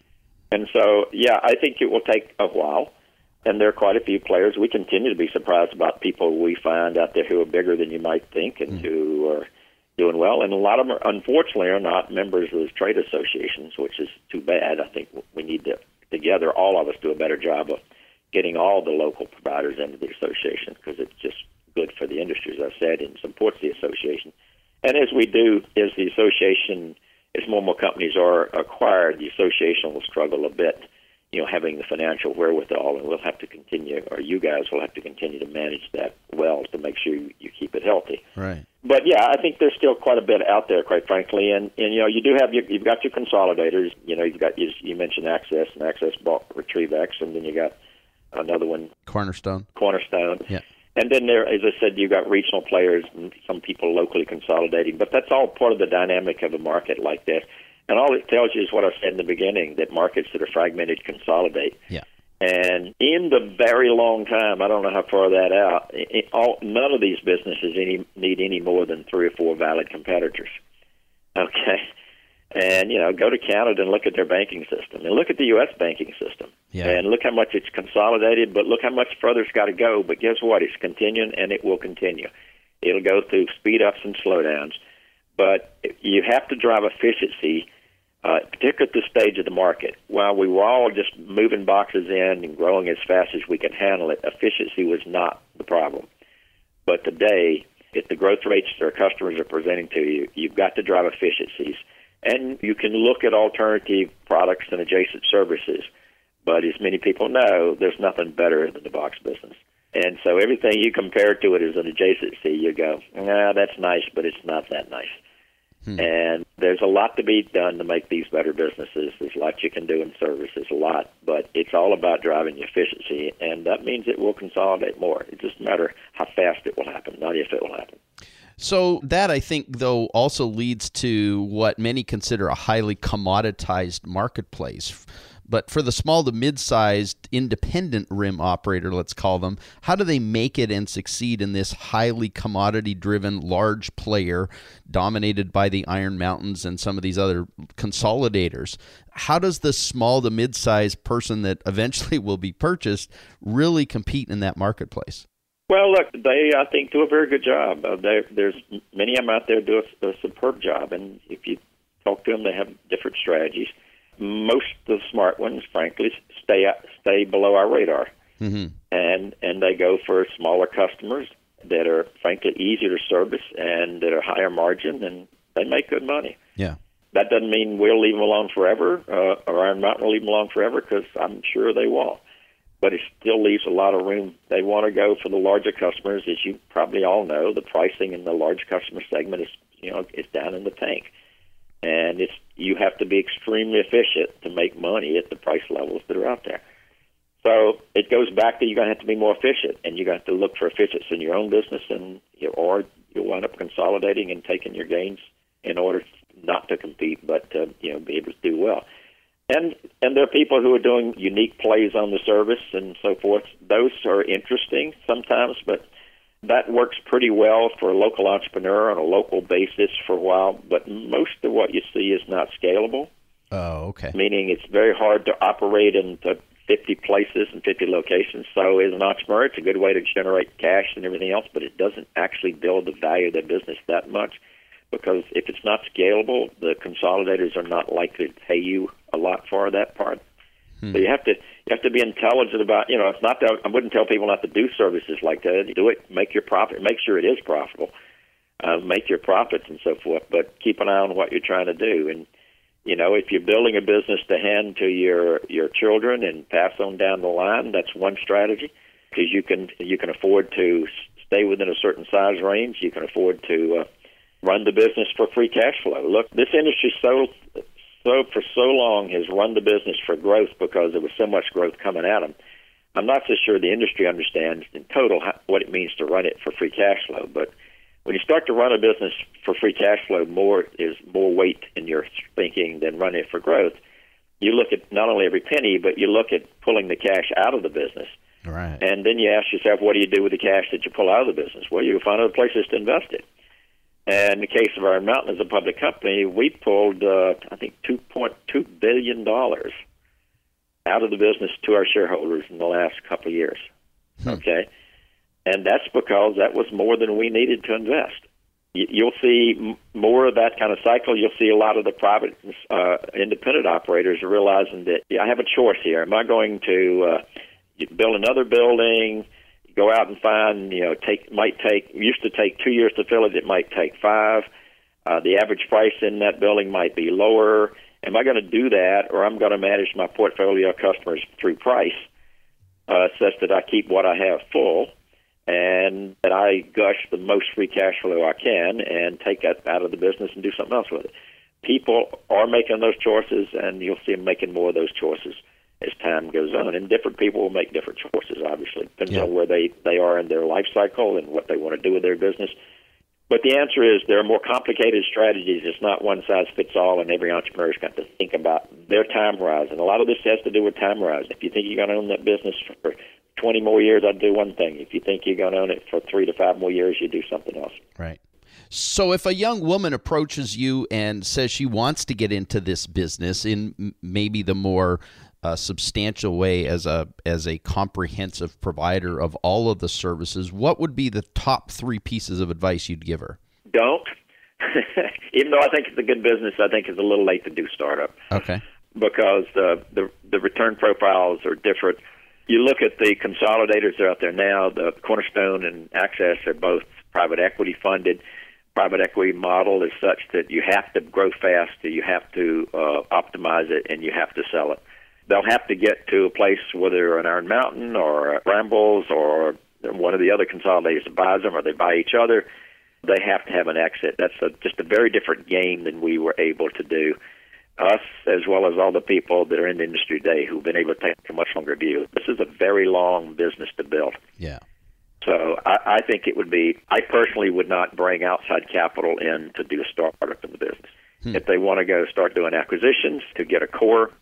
And so, yeah, I think it will take a while. And there are quite a few players. We continue to be surprised about people we find out there who are bigger than you might think and mm. who are doing well. And a lot of them, are, unfortunately, are not members of those trade associations, which is too bad. I think we need to, together, all of us do a better job of getting all the local providers into the association because it's just good for the industry, as I said, and supports the association. And as we do, as the association, as more and more companies are acquired, the association will struggle a bit, you know, having the financial wherewithal, and we'll have to continue, or you guys will have to continue to manage that well to make sure you, you keep it healthy. Right. But yeah, I think there's still quite a bit out there, quite frankly, and and you know, you do have your, you've got your consolidators. You know, you've got you, you mentioned Access, and Access bought RetrieveX, and then you got another one, Cornerstone. Cornerstone. Yeah. And then there, as I said, you've got regional players and some people locally consolidating, but that's all part of the dynamic of a market like this. And all it tells you is what I said in the beginning: that markets that are fragmented consolidate. Yeah. And in the very long time, I don't know how far that out. It, all, none of these businesses any, need any more than three or four valid competitors. Okay, And you know, go to Canada and look at their banking system, and look at the U.S. banking system, Yeah. and look how much it's consolidated. But look how much further it's got to go. But guess what? It's continuing, and it will continue. It'll go through speed ups and slowdowns. But you have to drive efficiency, uh, particularly at this stage of the market. While we were all just moving boxes in and growing as fast as we could handle it, efficiency was not the problem. But today, if the growth rates that our customers are presenting to you, you've got to drive efficiencies. And you can look at alternative products and adjacent services. But as many people know, there's nothing better than the box business. And so everything you compare to it as an adjacency, you go, nah, that's nice, but it's not that nice. Hmm. And there's a lot to be done to make these better businesses. There's a lot you can do in services, a lot, but it's all about driving efficiency, and that means it will consolidate more. It just matter how fast it will happen, not if it will happen. So that I think though also leads to what many consider a highly commoditized marketplace. But for the small to mid-sized independent rim operator, let's call them, how do they make it and succeed in this highly commodity-driven large player dominated by the Iron Mountains and some of these other consolidators? How does the small to mid-sized person that eventually will be purchased really compete in that marketplace? Well, look, they I think do a very good job. Uh, there, there's many of them out there do a, a superb job, and if you talk to them, they have different strategies. Most of the smart ones, frankly, stay out, stay below our radar, Mm-hmm. and and they go for smaller customers that are frankly easier to service and that are higher margin, and they make good money. Yeah. That doesn't mean we'll leave them alone forever, uh, or Iron Mountain will leave them alone forever, because I'm sure they won't. But it still leaves a lot of room. They want to go for the larger customers, as you probably all know. The pricing in the large customer segment is, you know, is down in the tank, and it's you have to be extremely efficient to make money at the price levels that are out there. So it goes back to you're going to have to be more efficient, and you're going to have to look for efficiency in your own business, and you or you'll wind up consolidating and taking your gains in order not to compete, but to you know be able to do well. And and there are people who are doing unique plays on the service and so forth. Those are interesting sometimes, but that works pretty well for a local entrepreneur on a local basis for a while. But most of what you see is not scalable Oh, okay. meaning it's very hard to operate into 50 places and 50 locations. So, as an entrepreneur, it's a good way to generate cash and everything else, but it doesn't actually build the value of their business that much because if it's not scalable, the consolidators are not likely to pay you a lot for that part. Hmm. So you have to you have to be intelligent about you know it's not that I wouldn't tell people not to do services like that. Do it, make your profit, make sure it is profitable, uh, make your profits and so forth. But keep an eye on what you're trying to do. And you know if you're building a business to hand to your your children and pass on down the line, that's one strategy because you can you can afford to stay within a certain size range. You can afford to uh, run the business for free cash flow. Look, this industry so so for so long has run the business for growth because there was so much growth coming at them. I'm not so sure the industry understands in total how, what it means to run it for free cash flow. But when you start to run a business for free cash flow, more is more weight in your thinking than running it for growth. You look at not only every penny, but you look at pulling the cash out of the business. Right. And then you ask yourself, what do you do with the cash that you pull out of the business? Well, you find other places to invest it. And in the case of Iron Mountain as a public company, we pulled, uh, I think, $2.2 billion out of the business to our shareholders in the last couple of years. Okay? And that's because that was more than we needed to invest. You'll see more of that kind of cycle. You'll see a lot of the private, uh, independent operators realizing that yeah, I have a choice here. Am I going to uh, build another building? Go out and find, you know, take might take used to take two years to fill it. It might take five. Uh, the average price in that building might be lower. Am I going to do that, or I'm going to manage my portfolio of customers through price, uh, such that I keep what I have full, and that I gush the most free cash flow I can, and take that out of the business and do something else with it. People are making those choices, and you'll see them making more of those choices as time goes on. And different people will make different choices, obviously. Depends Yeah. on where they, they are in their life cycle and what they want to do with their business. But the answer is there are more complicated strategies. It's not one size fits all, and every entrepreneur's got to think about their time horizon. A lot of this has to do with time horizon. If you think you're going to own that business for 20 more years, I'd do one thing. If you think you're going to own it for three to five more years, you do something else. Right. So, if a young woman approaches you and says she wants to get into this business in maybe the more uh, substantial way as a as a comprehensive provider of all of the services, what would be the top three pieces of advice you'd give her? Don't. Even though I think it's a good business, I think it's a little late to do startup. Okay. Because the the, the return profiles are different. You look at the consolidators that are out there now. The Cornerstone and Access are both private equity funded. Private equity model is such that you have to grow fast, you have to uh, optimize it, and you have to sell it. They'll have to get to a place, whether an Iron Mountain or Brambles or one of the other consolidators buys them, or they buy each other they have to have an exit. That's a, just a very different game than we were able to do. Us, as well as all the people that are in the industry today who've been able to take a much longer view. This is a very long business to build. Yeah. So I, I think it would be. I personally would not bring outside capital in to do a startup in the business. Hmm. If they want to go start doing acquisitions to get a core,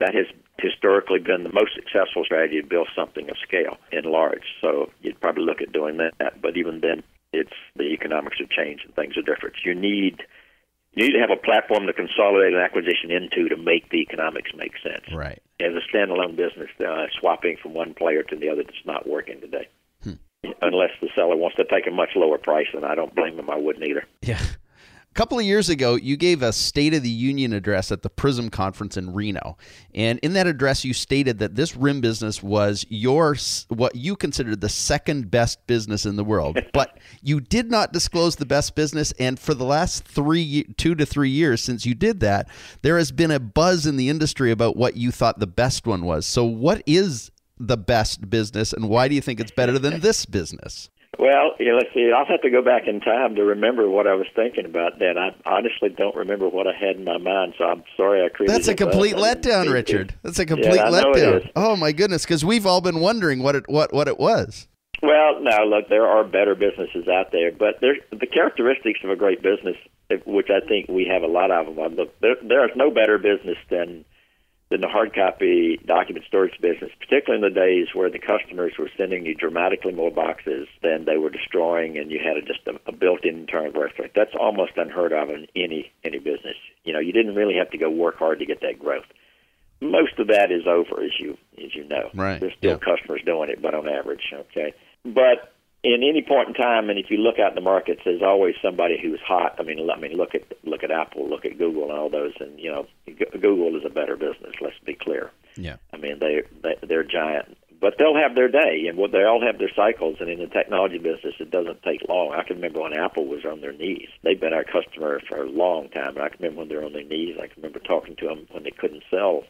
that has historically been the most successful strategy to build something of scale in large. So you'd probably look at doing that. But even then, it's the economics have changed and things are different. You need you need to have a platform to consolidate an acquisition into to make the economics make sense. Right. As a standalone business, uh, swapping from one player to the other is not working today. Hmm. Unless the seller wants to take a much lower price, and I don't blame them. I wouldn't either. Yeah couple of years ago, you gave a State of the Union address at the PRISM conference in Reno. And in that address, you stated that this rim business was your what you considered the second best business in the world. but you did not disclose the best business. And for the last three, two to three years since you did that, there has been a buzz in the industry about what you thought the best one was. So, what is the best business, and why do you think it's better than this business? Well, yeah, let's see. I'll have to go back in time to remember what I was thinking about then. I honestly don't remember what I had in my mind, so I'm sorry I created. That's a complete letdown, Richard. That's a complete yeah, letdown. Oh my goodness, because we've all been wondering what it what what it was. Well, now look, there are better businesses out there, but there's the characteristics of a great business, which I think we have a lot of them. Look, there, there is no better business than than the hard copy document storage business, particularly in the days where the customers were sending you dramatically more boxes than they were destroying, and you had a, just a, a built-in internal growth rate. That's almost unheard of in any any business. You know, you didn't really have to go work hard to get that growth. Most of that is over, as you as you know. Right. There's still yeah. customers doing it, but on average, okay. But in any point in time, and if you look out in the markets, there's always somebody who's hot. I mean, let me look at look at Apple, look at Google, and all those. And you know, Google is a better business. Let's be clear. Yeah. I mean, they, they they're giant, but they'll have their day, and what they all have their cycles. And in the technology business, it doesn't take long. I can remember when Apple was on their knees. They've been our customer for a long time. And I can remember when they're on their knees. I can remember talking to them when they couldn't sell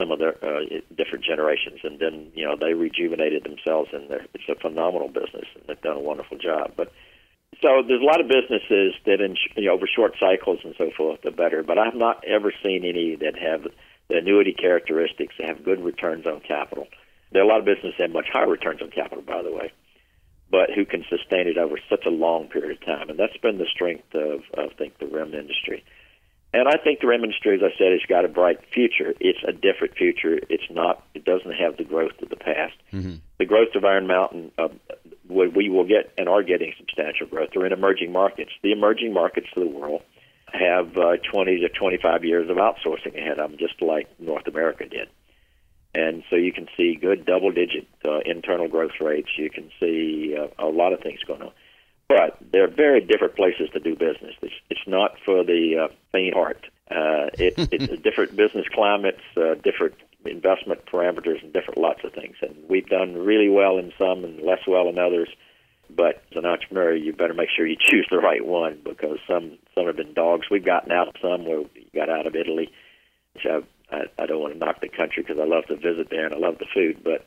some of their uh, different generations, and then you know they rejuvenated themselves, and it's a phenomenal business, and they've done a wonderful job. But so there's a lot of businesses that, in, you know, over short cycles and so forth, are better. But I've not ever seen any that have the annuity characteristics that have good returns on capital. There are a lot of businesses that have much higher returns on capital, by the way, but who can sustain it over such a long period of time, and that's been the strength of, of I think, the RIM industry. And I think the industry, as I said, has got a bright future. It's a different future. It's not. It doesn't have the growth of the past. Mm-hmm. The growth of Iron Mountain, uh, we will get and are getting substantial growth. They're in emerging markets. The emerging markets of the world have uh, 20 to 25 years of outsourcing ahead of them, just like North America did. And so you can see good double-digit uh, internal growth rates. You can see uh, a lot of things going on. But they're very different places to do business. It's, it's not for the uh, faint heart. Uh, it, it's a different business climates, uh, different investment parameters, and different lots of things. And we've done really well in some and less well in others. But as an entrepreneur, you better make sure you choose the right one because some some have been dogs. We've gotten out of some where we got out of Italy, which I I, I don't want to knock the country because I love to visit there and I love the food, but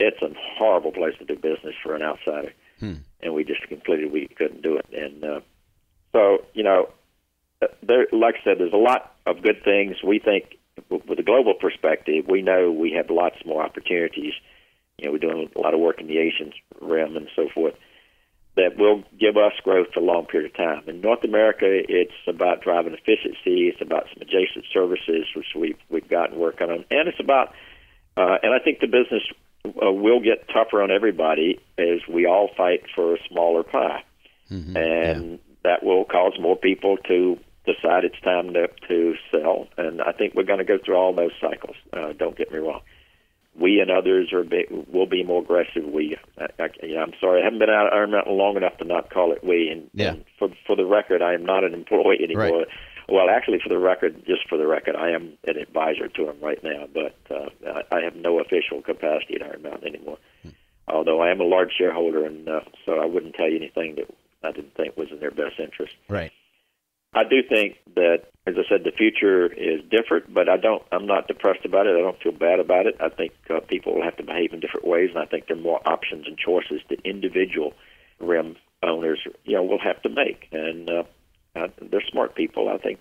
it's a horrible place to do business for an outsider. Hmm. And we just concluded we couldn't do it. And uh, so, you know, uh, there, like I said, there's a lot of good things. We think, with a global perspective, we know we have lots more opportunities. You know, we're doing a lot of work in the Asian rim and so forth that will give us growth for a long period of time. In North America, it's about driving efficiency. It's about some adjacent services, which we've we've gotten working on, and it's about. Uh, and I think the business uh, will get tougher on everybody as we all fight for a smaller pie. Mm-hmm, and that will cause more people to decide it's time to to sell. And I think we're going to go through all those cycles. Uh, don't get me wrong. We and others are be, will be more aggressive. We, I, I, yeah, I'm sorry, I haven't been out of Iron Mountain long enough to not call it we. And, Yeah. and for for the record, I am not an employee anymore. Right. Well, actually, for the record, just for the record, I am an advisor to him right now, but uh, I have no official capacity at Iron Mountain anymore. Although I am a large shareholder, and uh, so I wouldn't tell you anything that I didn't think was in their best interest. Right. I do think that, as I said, the future is different, but I don't. I'm not depressed about it. I don't feel bad about it. I think uh, people will have to behave in different ways, and I think there are more options and choices that individual rim owners, you know, will have to make. And uh, uh, they're smart people. I think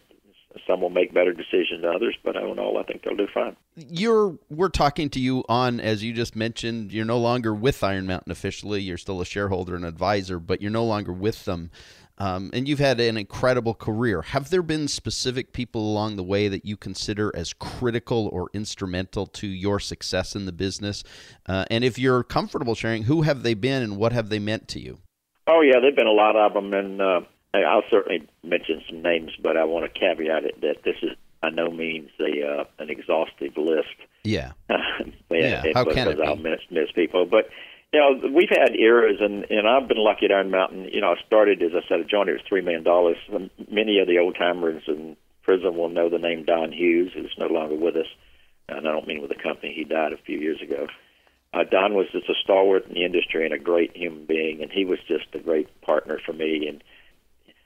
some will make better decisions than others, but all in all, I think they'll do fine. You're we're talking to you on as you just mentioned. You're no longer with Iron Mountain officially. You're still a shareholder and advisor, but you're no longer with them. Um, and you've had an incredible career. Have there been specific people along the way that you consider as critical or instrumental to your success in the business? Uh, and if you're comfortable sharing, who have they been and what have they meant to you? Oh yeah, there've been a lot of them, and uh, I'll certainly mention some names, but I want to caveat it that this is by no means a uh, an exhaustive list. Yeah. yeah, how can it because I'll be? miss, miss people. But you know, we've had eras, and and I've been lucky at Iron Mountain. You know, I started as I said, I joined it was three million dollars. Many of the old timers in PRISM will know the name Don Hughes, who's no longer with us, and I don't mean with the company. He died a few years ago. Uh, Don was just a stalwart in the industry and a great human being, and he was just a great partner for me. And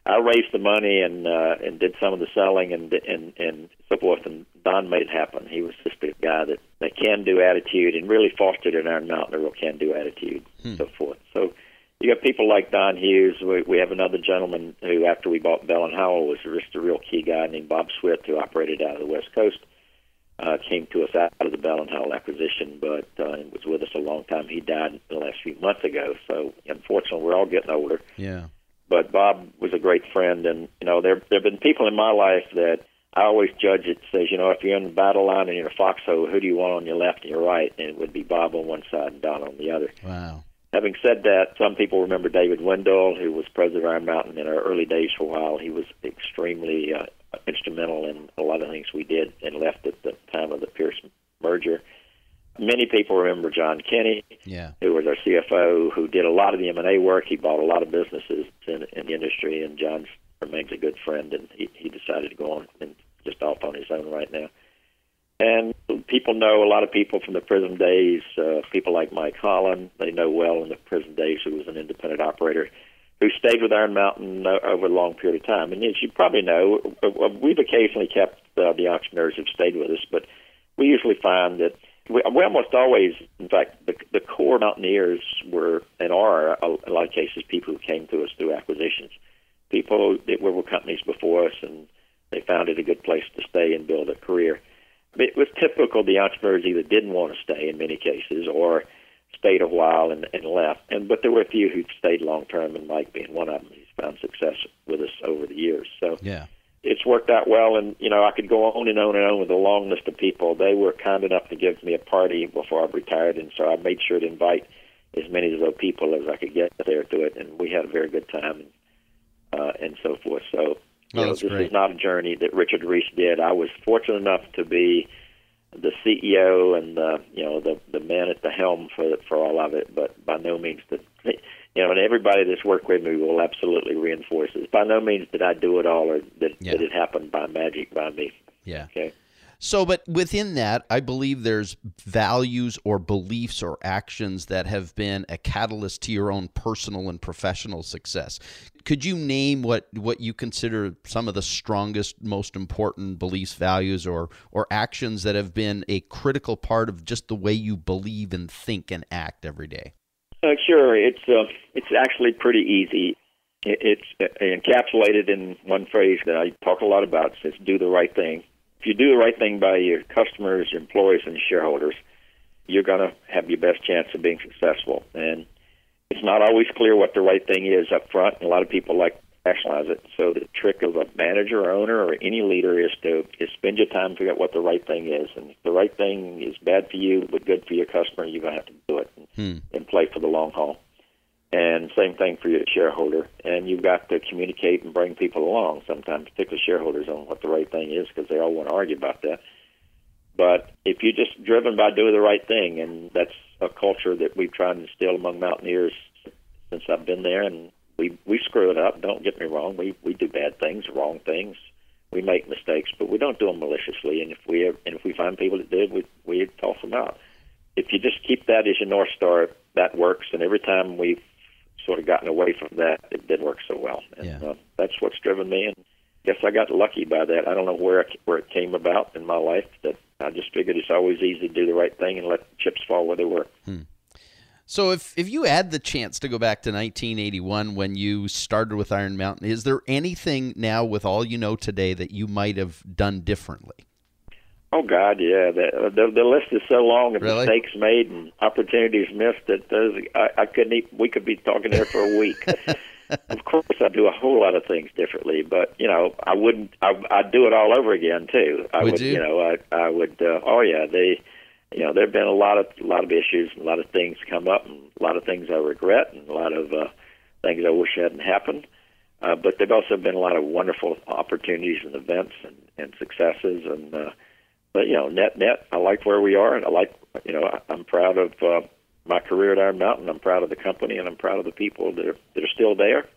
I raised the money and uh, and did some of the selling and and and so forth. And Don made it happen. He was just a guy that that can do attitude and really fostered in Iron Mountain a real can do attitude and so forth. So you got people like Don Hughes. We, we have another gentleman who, after we bought Bell and Howell, was just a real key guy named Bob Swift, who operated out of the West Coast. Uh, came to us out of the Bell and Howell acquisition, but uh, was with us a long time. He died the last few months ago, so unfortunately, we're all getting older Yeah. But Bob was a great friend, and you know there there have been people in my life that I always judge it says you know if you're in the battle line and you're in a foxhole, who do you want on your left and your right? And it would be Bob on one side and Don on the other. Wow. Having said that, some people remember David Wendell, who was president of Iron Mountain in our early days for a while. He was extremely uh, instrumental in a lot of things we did and left at the time of the Pierce merger. Many people remember John Kenny, Yeah. who was our CFO, who did a lot of the M&A work. He bought a lot of businesses in, in the industry, and John remains a good friend, and he, he decided to go on and just off on his own right now. And people know a lot of people from the PRISM days, uh, people like Mike Holland, they know well in the PRISM days, who was an independent operator, who stayed with Iron Mountain uh, over a long period of time. And as you probably know, uh, we've occasionally kept uh, the entrepreneurs who've stayed with us, but we usually find that we, we almost always, in fact, the, the core mountaineers were and are, a lot of cases, people who came to us through acquisitions. People that were with companies before us, and they found it a good place to stay and build a career. It was typical the entrepreneurs either didn't want to stay in many cases or stayed a while and, and left. And but there were a few who stayed long term, and Mike being one of them. He's found success with us over the years. So Yeah. It's worked out well and you know i could go on and on and on with a long list of people. They were kind enough to give me a party before i retired and so i made sure to invite as many of those people as i could get there to it and we had a very good time and uh and so forth. So you Oh, know this great. is not a journey that richard reese did. I was fortunate enough to be the ceo and the you know the the man at the helm for for all of it but by no means the you know, and everybody that's worked with me will absolutely reinforce this. By no means did I do it all, or that, Yeah. that it happened by magic by me. Yeah. Okay. So, but within that, I believe there's values or beliefs or actions that have been a catalyst to your own personal and professional success. Could you name what, what you consider some of the strongest, most important beliefs, values, or or actions that have been a critical part of just the way you believe and think and act every day? Uh, sure, it's uh, it's actually pretty easy. It's uh, encapsulated in one phrase that I talk a lot about. It says, "Do the right thing." If you do the right thing by your customers, your employees, and your shareholders, you're going to have your best chance of being successful. And it's not always clear what the right thing is up front. A lot of people like rationalize it. So the trick of a manager or owner or any leader is to is spend your time figure out what the right thing is. And if the right thing is bad for you but good for your customer, you're going to have to do it and, hmm. and play for the long haul. And same thing for your shareholder. And you've got to communicate and bring people along sometimes, particularly shareholders, on what the right thing is because they all want to argue about that. But if you're just driven by doing the right thing, and that's a culture that we've tried to instill among mountaineers since I've been there, and we we screw it up. Don't get me wrong. We we do bad things, wrong things. We make mistakes, but we don't do them maliciously. And if we and if we find people that did, we we toss them out. If you just keep that as your north star, that works. And every time we've sort of gotten away from that, it didn't work so well. And Yeah. uh, that's what's driven me. And guess I got lucky by that. I don't know where it, where it came about in my life. That I just figured it's always easy to do the right thing and let the chips fall where they were. So if if you had the chance to go back to 1981 when you started with Iron Mountain, is there anything now with all you know today that you might have done differently? Oh God, yeah. The the, the list is so long of Really? mistakes made and opportunities missed that there's, I, I couldn't. Even, we could be talking there for a week. of course, I do a whole lot of things differently, but you know, I wouldn't. I, I'd do it all over again too. I Would would, you? know, I I would. Uh, oh yeah, they. You know, there've been a lot of a lot of issues, and a lot of things come up, and a lot of things I regret, and a lot of uh, things I wish hadn't happened. Uh, but there've also been a lot of wonderful opportunities and events and, and successes, and uh, but you know, net net, I like where we are, and I like you know, I, I'm proud of uh, my career at Iron Mountain. I'm proud of the company, and I'm proud of the people that are that are still there.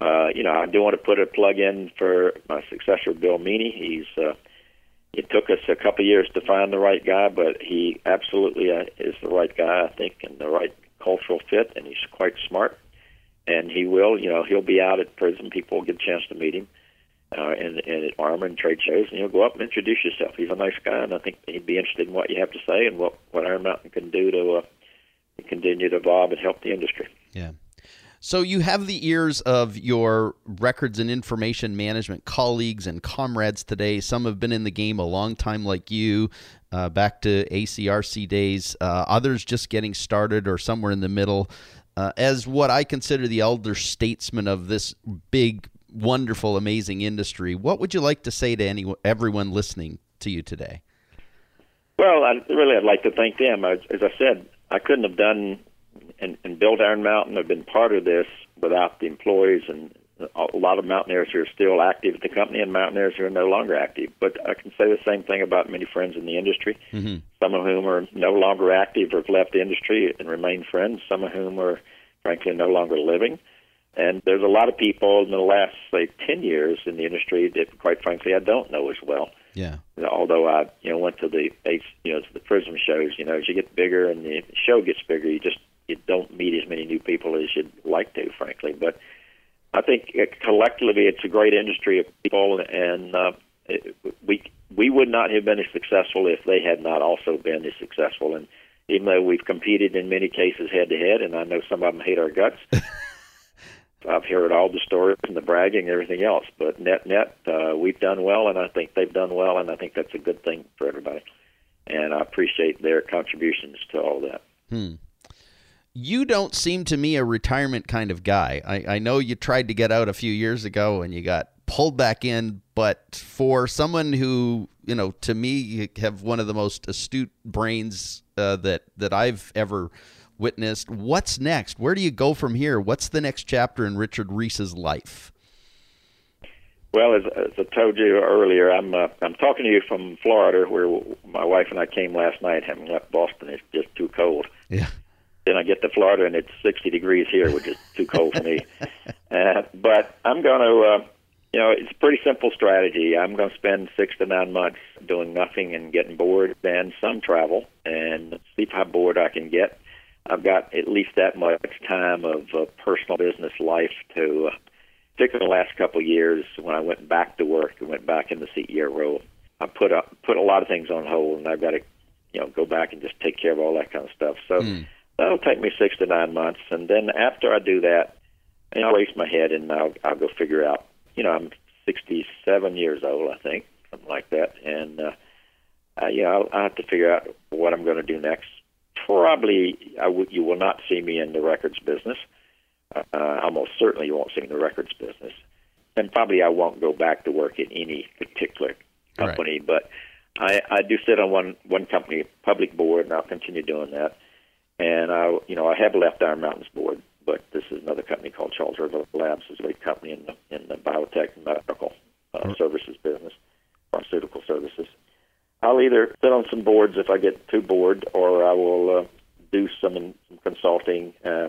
Uh, you know, I do want to put a plug in for my successor, Bill Meaney. He's uh, it took us a couple of years to find the right guy, but he absolutely uh, is the right guy, I think, and the right cultural fit, and he's quite smart. And he will, you know, he'll be out at PRISM. People will get a chance to meet him, uh, and, and at ARMA and trade shows, and he'll go up and introduce yourself. He's a nice guy, and I think he'd be interested in what you have to say and what what Iron Mountain can do to uh, continue to evolve and help the industry. Yeah. So you have the ears of your records and information management colleagues and comrades today. Some have been in the game a long time, like you, uh, back to ACRC days. Uh, others just getting started or somewhere in the middle. Uh, as what I consider the elder statesman of this big, wonderful, amazing industry, what would you like to say to any everyone listening to you today? Well, I really I'd like to thank them. As, as I said, I couldn't have done and, and built Iron Mountain. I've been part of this without the employees and a lot of mountaineers who are still active at the company and mountaineers who are no longer active. But I can say the same thing about many friends in the industry. Mm-hmm. Some of whom are no longer active or have left the industry and remain friends. Some of whom are, frankly, no longer living. And there's a lot of people in the last, say, 10 years in the industry that, quite frankly, I don't know as well Yeah. although I you know went to the you know to the PRISM shows, you know, as you get bigger and the show gets bigger, you just you don't meet as many new people as you'd like to, frankly. But I think uh, collectively, it's a great industry of people, and uh, it, we we would not have been as successful if they had not also been as successful. And even though we've competed in many cases head to head, and I know some of them hate our guts. I've heard all the stories and the bragging and everything else, but net net, uh, we've done well, and I think they've done well, and I think that's a good thing for everybody. And I appreciate their contributions to all that. You don't seem to me a retirement kind of guy. I, I know you tried to get out a few years ago and you got pulled back in, but for someone who, you know, to me, you have one of the most astute brains uh, that that I've ever witnessed. What's next? Where do you go from here? What's the next chapter in Richard Reese's life? Well, as, as I told you earlier, I'm uh, I'm talking to you from Florida, where my wife and I came last night. Having left Boston, it's just too cold. Yeah. Then I get to Florida, and it's 60 degrees here, which is too cold for me. Uh, but I'm going to, uh, you know, it's a pretty simple strategy. I'm going to spend six to nine months doing nothing and getting bored, then some travel, and see how bored I can get. I've got at least that much time of uh, personal business life to, uh, particularly the last couple of years when I went back to work and went back in the CEO role. I put up put a lot of things on hold, and I've got to, you know, go back and just take care of all that kind of stuff. So that'll take me six to nine months, and then after I do that, and I'll raise my head and I'll I'll go figure out. You know, I'm 67 years old, I think, something like that, and uh, uh, you know, I'll, I'll have to figure out what I'm going to do next. Probably, I w- you will not see me in the records business. Uh, almost certainly, you won't see me in the records business, and probably I won't go back to work in any particular company. But I, I do sit on one one company public board, and I'll continue doing that. And I, you know, I have left Iron Mountain's board, but this is another company called Charles River Labs. is a big company in the in the biotech medical uh, services business, pharmaceutical services. I'll either sit on some boards if I get too bored, or I will uh, do some, some consulting. Uh,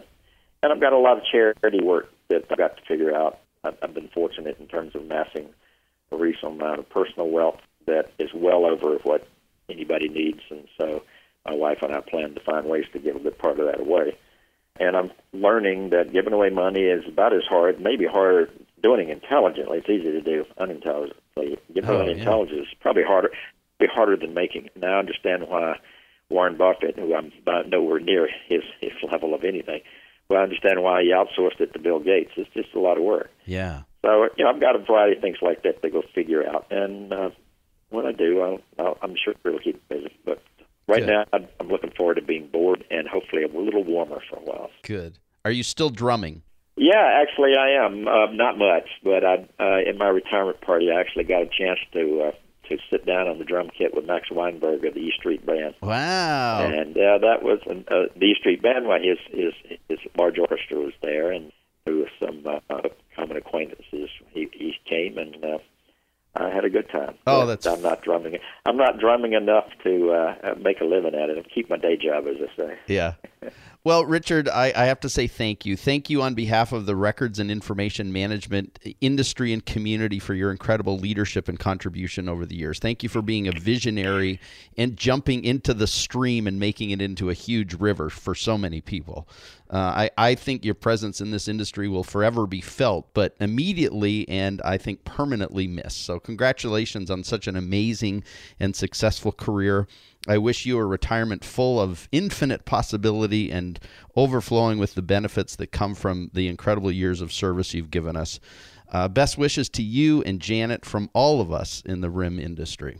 and I've got a lot of charity work that I've got to figure out. I've, I've been fortunate in terms of amassing a reasonable amount of personal wealth that is well over what anybody needs, and so my wife and I plan to find ways to give a good part of that away. And I'm learning that giving away money is about as hard, maybe harder doing it intelligently. It's easy to do unintelligently. Giving Oh, away yeah. intelligently is probably harder, be harder than making it. Now I understand why Warren Buffett, who I'm about nowhere near his his level of anything, well, I understand why he outsourced it to Bill Gates. It's just a lot of work. Yeah. So you know, I've got a variety of things like that to go figure out, and uh, when I do, I'll, I'll, I'm sure it'll keep busy. But right Good. now, I'm I'm looking forward to being bored and hopefully a little warmer for a while. Good. Are you still drumming? Yeah, actually, I am. Uh, not much, but I, uh, in my retirement party, I actually got a chance to uh, to sit down on the drum kit with Max Weinberg of the E Street Band, Wow. and uh, that was uh, the E Street Band. Well, his his his large orchestra was there, and there was some uh, common acquaintances. He he came and. Uh, I had a good time. Oh, that's- I'm not drumming. I'm not drumming enough to uh, make a living at it and keep my day job, as I say. Yeah. Well, Richard, I, I have to say thank you. Thank you on behalf of the records and information management industry and community for your incredible leadership and contribution over the years. Thank you for being a visionary and jumping into the stream and making it into a huge river for so many people. Uh, I, I think your presence in this industry will forever be felt, but immediately and I think permanently missed. So, congratulations on such an amazing and successful career. I wish you a retirement full of infinite possibility and overflowing with the benefits that come from the incredible years of service you've given us. Uh, best wishes to you and Janet from all of us in the RIM industry.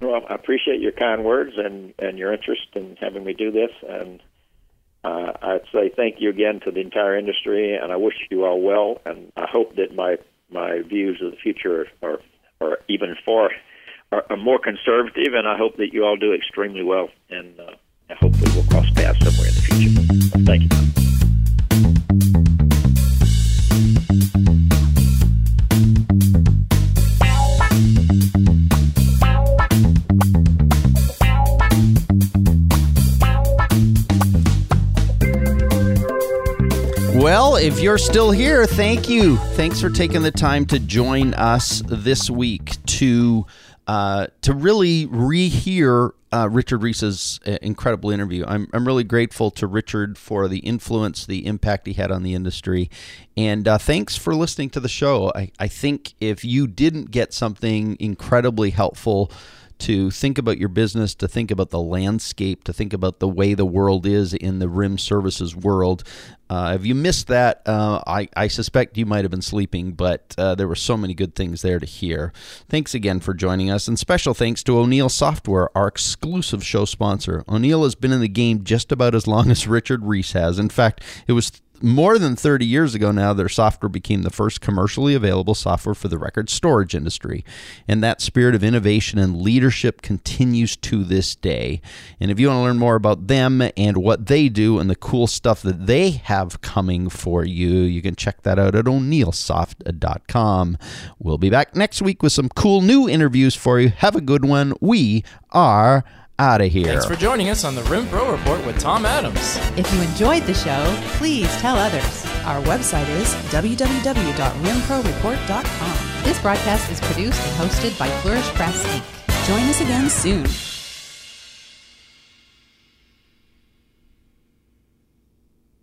Well, I appreciate your kind words and, and your interest in having me do this. And uh, I'd say thank you again to the entire industry, and I wish you all well. And I hope that my my views of the future are are even far are, are more conservative. And I hope that you all do extremely well. And uh, hopefully we'll cross paths somewhere in the future. Thank you. Well, if you're still here, thank you. Thanks for taking the time to join us this week to uh, to really rehear uh, Richard Reese's uh, incredible interview. I'm I'm really grateful to Richard for the influence, the impact he had on the industry, and uh, thanks for listening to the show. I, I think if you didn't get something incredibly helpful to think about your business, to think about the landscape, to think about the way the world is in the RIM services world. Uh, if you missed that, uh, I, I suspect you might have been sleeping, but uh, there were so many good things there to hear. Thanks again for joining us, and special thanks to O'Neil Software, our exclusive show sponsor. O'Neil has been in the game just about as long as Richard Reese has. In fact, it was more than 30 years ago now, their software became the first commercially available software for the record storage industry. And that spirit of innovation and leadership continues to this day. And if you want to learn more about them and what they do and the cool stuff that they have coming for you, you can check that out at o'neilsoft.com. We'll be back next week with some cool new interviews for you. Have a good one. We are out of here. Thanks for joining us on the Rim Pro Report with Tom Adams. If you enjoyed the show, please tell others. Our website is www.rimproreport.com. This broadcast is produced and hosted by Flourish Press Inc. Join us again soon.